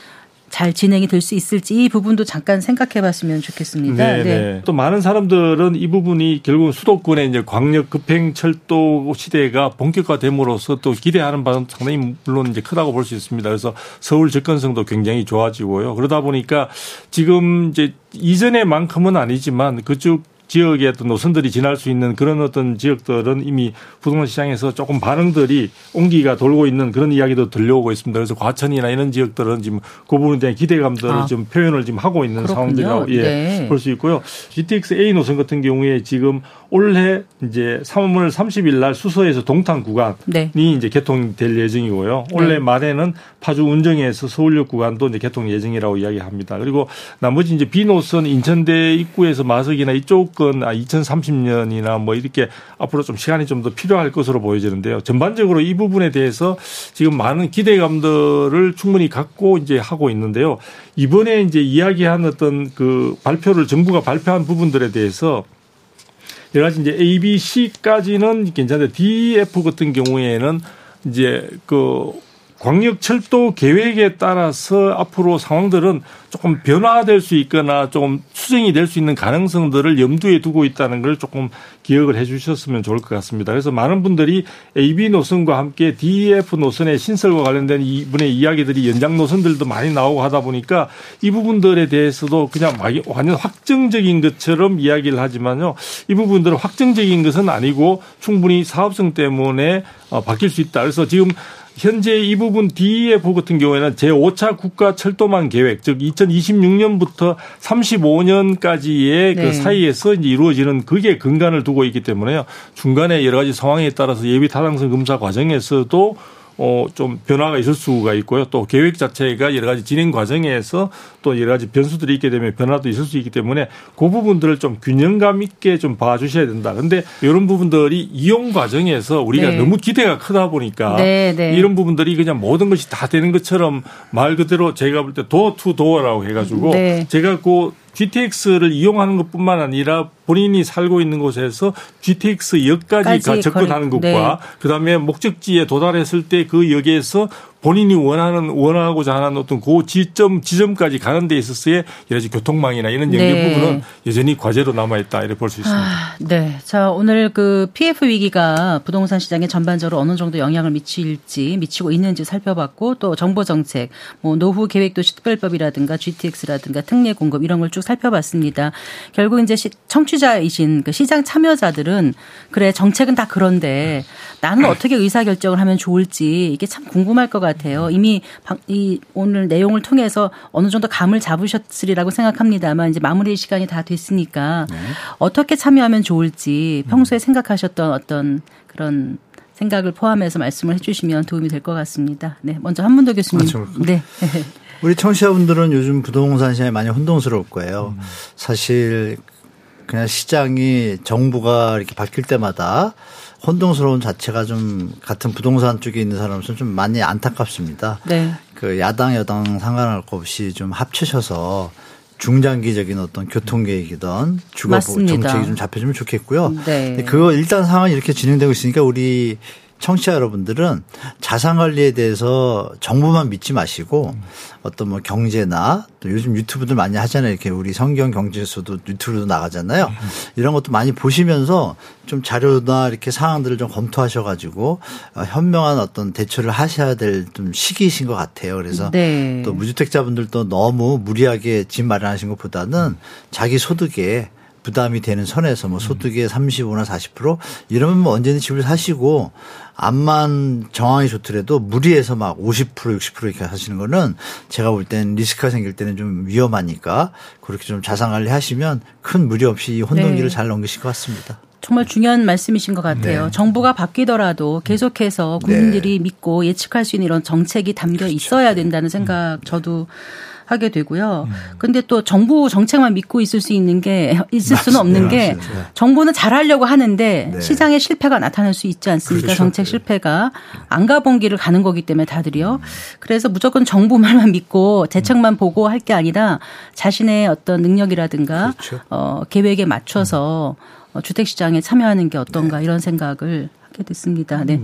잘 진행이 될 수 있을지 이 부분도 잠깐 생각해 봤으면 좋겠습니다. 네, 네. 또 많은 사람들은 이 부분이 결국 수도권의 이제 광역 급행 철도 시대가 본격화됨으로써 또 기대하는 바는 상당히 물론 이제 크다고 볼 수 있습니다. 그래서 서울 접근성도 굉장히 좋아지고요. 그러다 보니까 지금 이제 이전에만큼은 아니지만 그쪽 지역의 어떤 노선들이 지날 수 있는 그런 어떤 지역들은 이미 부동산 시장에서 조금 반응들이 온기가 돌고 있는 그런 이야기도 들려오고 있습니다. 그래서 과천이나 이런 지역들은 지금 그 부분에 대한 기대감들을 아. 좀 표현을 지금 하고 있는. 상황들이라고 예, 네. 볼수 있고요. GTX A 노선 같은 경우에 지금 올해 이제 3월 30일 날 수서에서 동탄 구간이 네. 이제 개통될 예정이고요. 올해 네. 말에는 파주 운정에서 서울역 구간도 이제 개통 예정이라고 이야기합니다. 그리고 나머지 이제 B 노선 인천대 입구에서 마석이나 이쪽은 아 2030년이나 뭐 이렇게 앞으로 좀 시간이 좀 더 필요할 것으로 보여지는데요. 전반적으로 이 부분에 대해서 지금 많은 기대감들을 충분히 갖고 이제 하고 있는데요. 이번에 이제 이야기한 어떤 그 발표를 정부가 발표한 부분들에 대해서 여러 가지 이제 A, B, C까지는 괜찮은데 D, F 같은 경우에는 이제 그 광역 철도 계획에 따라서 앞으로 상황들은 조금 변화될 수 있거나 조금 수정이 될 수 있는 가능성들을 염두에 두고 있다는 걸 조금 기억을 해 주셨으면 좋을 것 같습니다. 그래서 많은 분들이 AB 노선과 함께 DF 노선의 신설과 관련된 이분의 이야기들이 연장 노선들도 많이 나오고 하다 보니까 이 부분들에 대해서도 그냥 막 완전 확정적인 것처럼 이야기를 하지만요. 이 부분들은 확정적인 것은 아니고 충분히 사업성 때문에 어, 바뀔 수 있다. 그래서 지금 현재 이 부분 DF 같은 경우에는 제5차 국가 철도망 계획, 즉 2026년부터 35년까지의 네. 그 사이에서 이제 이루어지는 그게 근간을 두고 있기 때문에요. 중간에 여러 가지 상황에 따라서 예비 타당성 검사 과정에서도 어, 좀 변화가 있을 수가 있고요. 또 계획 자체가 여러 가지 진행 과정에서 또 여러 가지 변수들이 있게 되면 변화도 있을 수 있기 때문에 그 부분들을 좀 균형감 있게 좀 봐주셔야 된다. 근데 이런 부분들이 이용 과정에서 우리가 네. 너무 기대가 크다 보니까 네, 네. 이런 부분들이 그냥 모든 것이 다 되는 것처럼 말 그대로 제가 볼 때 door to door라고 해가지고 네. 제가 그 GTX를 이용하는 것뿐만 아니라 본인이 살고 있는 곳에서 GTX 역까지 접근하는 것과 그다음에 목적지에 도달했을 때 그 역에서 본인이 원하는 원하고자 하는 어떤 그 지점 지점까지 가는 데 있어서의 여러 가지 교통망이나 이런 연결 네. 부분은 여전히 과제로 남아 있다 이렇게 볼 수 있습니다. 아, 네. 자, 오늘 그 PF 위기가 부동산 시장에 전반적으로 어느 정도 영향을 미칠지, 미치고 있는지 살펴봤고, 또 정부 정책, 뭐 노후 계획 도시 특별법이라든가 GTX라든가 특례 공급 이런 걸 쭉 살펴봤습니다. 결국 이제 시- 청취자이신 그 시장 참여자들은 그래, 정책은 다 그런데 나는 어떻게 의사 결정을 하면 좋을지 이게 참 궁금할 것 같아요. 이미 방- 이 오늘 내용을 통해서 어느 정도 감을 잡으셨으리라고 생각합니다만 이제 마무리 시간이 다 됐으니까 어떻게 참여하면 좋을지 평소에 생각하셨던 어떤 그런 생각을 포함해서 말씀을 해주시면 도움이 될 것 같습니다. 네, 먼저 한문도 교수님. 아, 네. 우리 청취자분들은 요즘 부동산 시장이 많이 혼동스러울 거예요. 사실 그냥 시장이 정부가 이렇게 바뀔 때마다 혼동스러운 자체가 좀 같은 부동산 쪽에 있는 사람으로서 좀 많이 안타깝습니다. 네. 그 야당 여당 상관할 것 없이 좀 합치셔서 중장기적인 어떤 교통 계획이든 주거 맞습니다. 정책이 좀 잡혀주면 좋겠고요. 네. 그거 일단 상황이 이렇게 진행되고 있으니까 우리 청취자 여러분들은 자산 관리에 대해서 정보만 믿지 마시고 어떤 뭐 경제나 또 요즘 유튜브들 많이 하잖아요. 이렇게 우리 성경 경제에서도 유튜브도 나가잖아요. 이런 것도 많이 보시면서 좀 자료나 이렇게 사항들을 좀 검토하셔 가지고 어, 현명한 어떤 대처를 하셔야 될 좀 시기이신 것 같아요. 그래서 네. 또 무주택자분들도 너무 무리하게 집 마련하신 것보다는 자기 소득에 부담이 되는 선에서 뭐 소득의 35나 40% 이러면 뭐 언제든 집을 사시고 암만 정황이 좋더라도 무리해서 막 50% 60% 이렇게 하시는 거는 제가 볼 땐 리스크가 생길 때는 좀 위험하니까 그렇게 좀 자산 관리 하시면 큰 무리 없이 혼동기를 네. 잘 넘기실 것 같습니다. 정말 중요한 말씀이신 것 같아요. 네. 정부가 바뀌더라도 계속해서 국민들이 네. 믿고 예측할 수 있는 이런 정책이 담겨 그렇죠. 있어야 된다는 생각 저도 하게 되고요. 음. 근데 또 정부 정책만 믿고 있을 수 있는 게 있을 수는 없는 게 정부는 잘하려고 하는데 네. 시장의 실패가 나타날 수 있지 않습니까? 그렇죠. 정책 실패가 안 가본 길을 가는 거기 때문에 다들이요. 그래서 무조건 정부 말만 믿고 대책만 보고 할 게 아니라 자신의 어떤 능력이라든가 그렇죠. 어 계획에 맞춰서 어, 주택 시장에 참여하는 게 어떤가 네. 이런 생각을 하게 됐습니다. 네.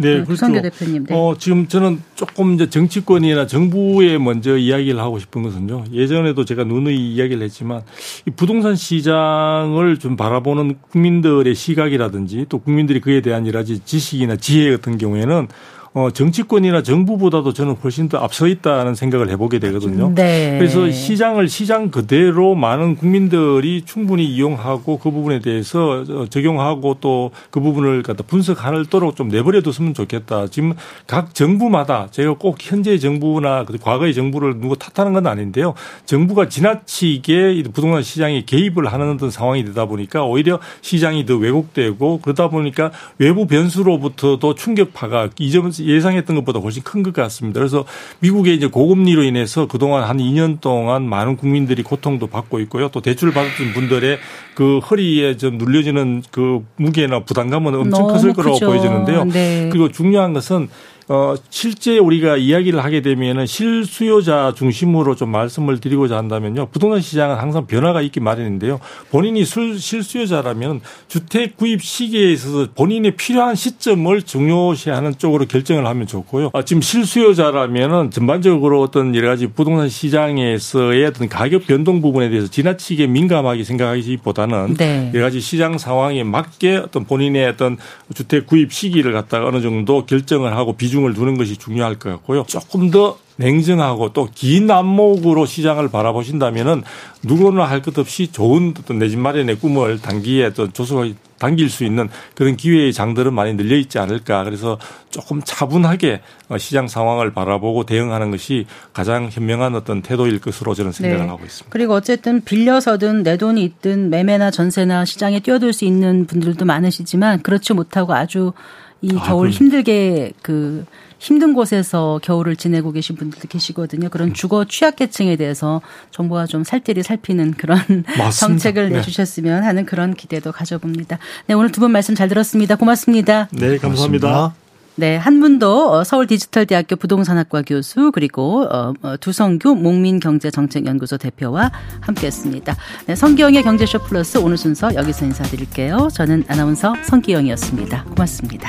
음. 네, 네 그렇죠. 대표님. 네. 어, 지금 저는 조금 이제 정치권이나 정부에 먼저 이야기를 하고 싶은 것은요. 예전에도 제가 누누이 이야기를 했지만 이 부동산 시장을 좀 바라보는 국민들의 시각이라든지 또 국민들이 그에 대한 여러 가지 지식이나 지혜 같은 경우에는 어, 정치권이나 정부보다도 저는 훨씬 더 앞서 있다는 생각을 해보게 되거든요. 네. 그래서 시장을 시장 그대로 많은 국민들이 충분히 이용하고 그 부분에 대해서 적용하고 또 그 부분을 갖다 분석하도록 좀 내버려 뒀으면 좋겠다. 지금 각 정부마다 제가 꼭 현재 정부나 그 과거의 정부를 누구 탓하는 건 아닌데요. 정부가 지나치게 부동산 시장에 개입을 하는 어떤 상황이 되다 보니까 오히려 시장이 더 왜곡되고 그러다 보니까 외부 변수로부터도 충격파가 이점 예상했던 것보다 훨씬 큰 것 같습니다. 그래서 미국의 이제 고금리로 인해서 그동안 한 2년 동안 많은 국민들이 고통도 받고 있고요. 또 대출 받았던 분들의 그 허리에 좀 눌려지는 그 무게나 부담감은 엄청 컸을 거라고. 보여지는데요. 네. 그리고 중요한 것은 어, 실제 우리가 이야기를 하게 되면은 실수요자 중심으로 좀 말씀을 드리고자 한다면요. 부동산 시장은 항상 변화가 있기 마련인데요. 본인이 술, 실수요자라면 주택 구입 시기에 있어서 본인이 필요한 시점을 중요시하는 쪽으로 결정을 하면 좋고요. 아, 지금 실수요자라면은 전반적으로 어떤 여러 가지 부동산 시장에서의 어떤 가격 변동 부분에 대해서 지나치게 민감하게 생각하기보다는 네. 여러 가지 시장 상황에 맞게 어떤 본인의 어떤 주택 구입 시기를 갖다가 어느 정도 결정을 하고 비중 비중을 두는 것이 중요할 것 같고요. 조금 더 냉정하고 또 긴 안목으로 시장을 바라보신다면은 누구나 할 것 없이 좋은 어떤 내 집 마련의 꿈을 단기에 어떤 조소가 당길 수 있는 그런 기회의 장들은 많이 늘려 있지 않을까. 그래서 조금 차분하게 시장 상황을 바라보고 대응하는 것이 가장 현명한 어떤 태도일 것으로 저는 생각을 네. 하고 있습니다. 그리고 어쨌든 빌려서든 내 돈이 있든 매매나 전세나 시장에 뛰어들 수 있는 분들도 많으시지만 그렇지 못하고 아주 이 아, 겨울 그 힘들게 그 힘든 곳에서 겨울을 지내고 계신 분들도 계시거든요. 그런 주거 취약계층에 대해서 정부가 좀 살뜰히 살피는 그런 맞습니다. 정책을 네. 내주셨으면 하는 그런 기대도 가져봅니다. 네, 오늘 두 분 말씀 잘 들었습니다. 고맙습니다. 네, 감사합니다. 고맙습니다. 네, 한 분도 어, 서울 디지털대학교 부동산학과 교수 그리고 어, 어, 두성규 목민경제정책연구소 대표와 함께했습니다. 네, 성기영의 경제쇼 플러스 오늘 순서 여기서 인사드릴게요. 저는 아나운서 성기영이었습니다. 고맙습니다.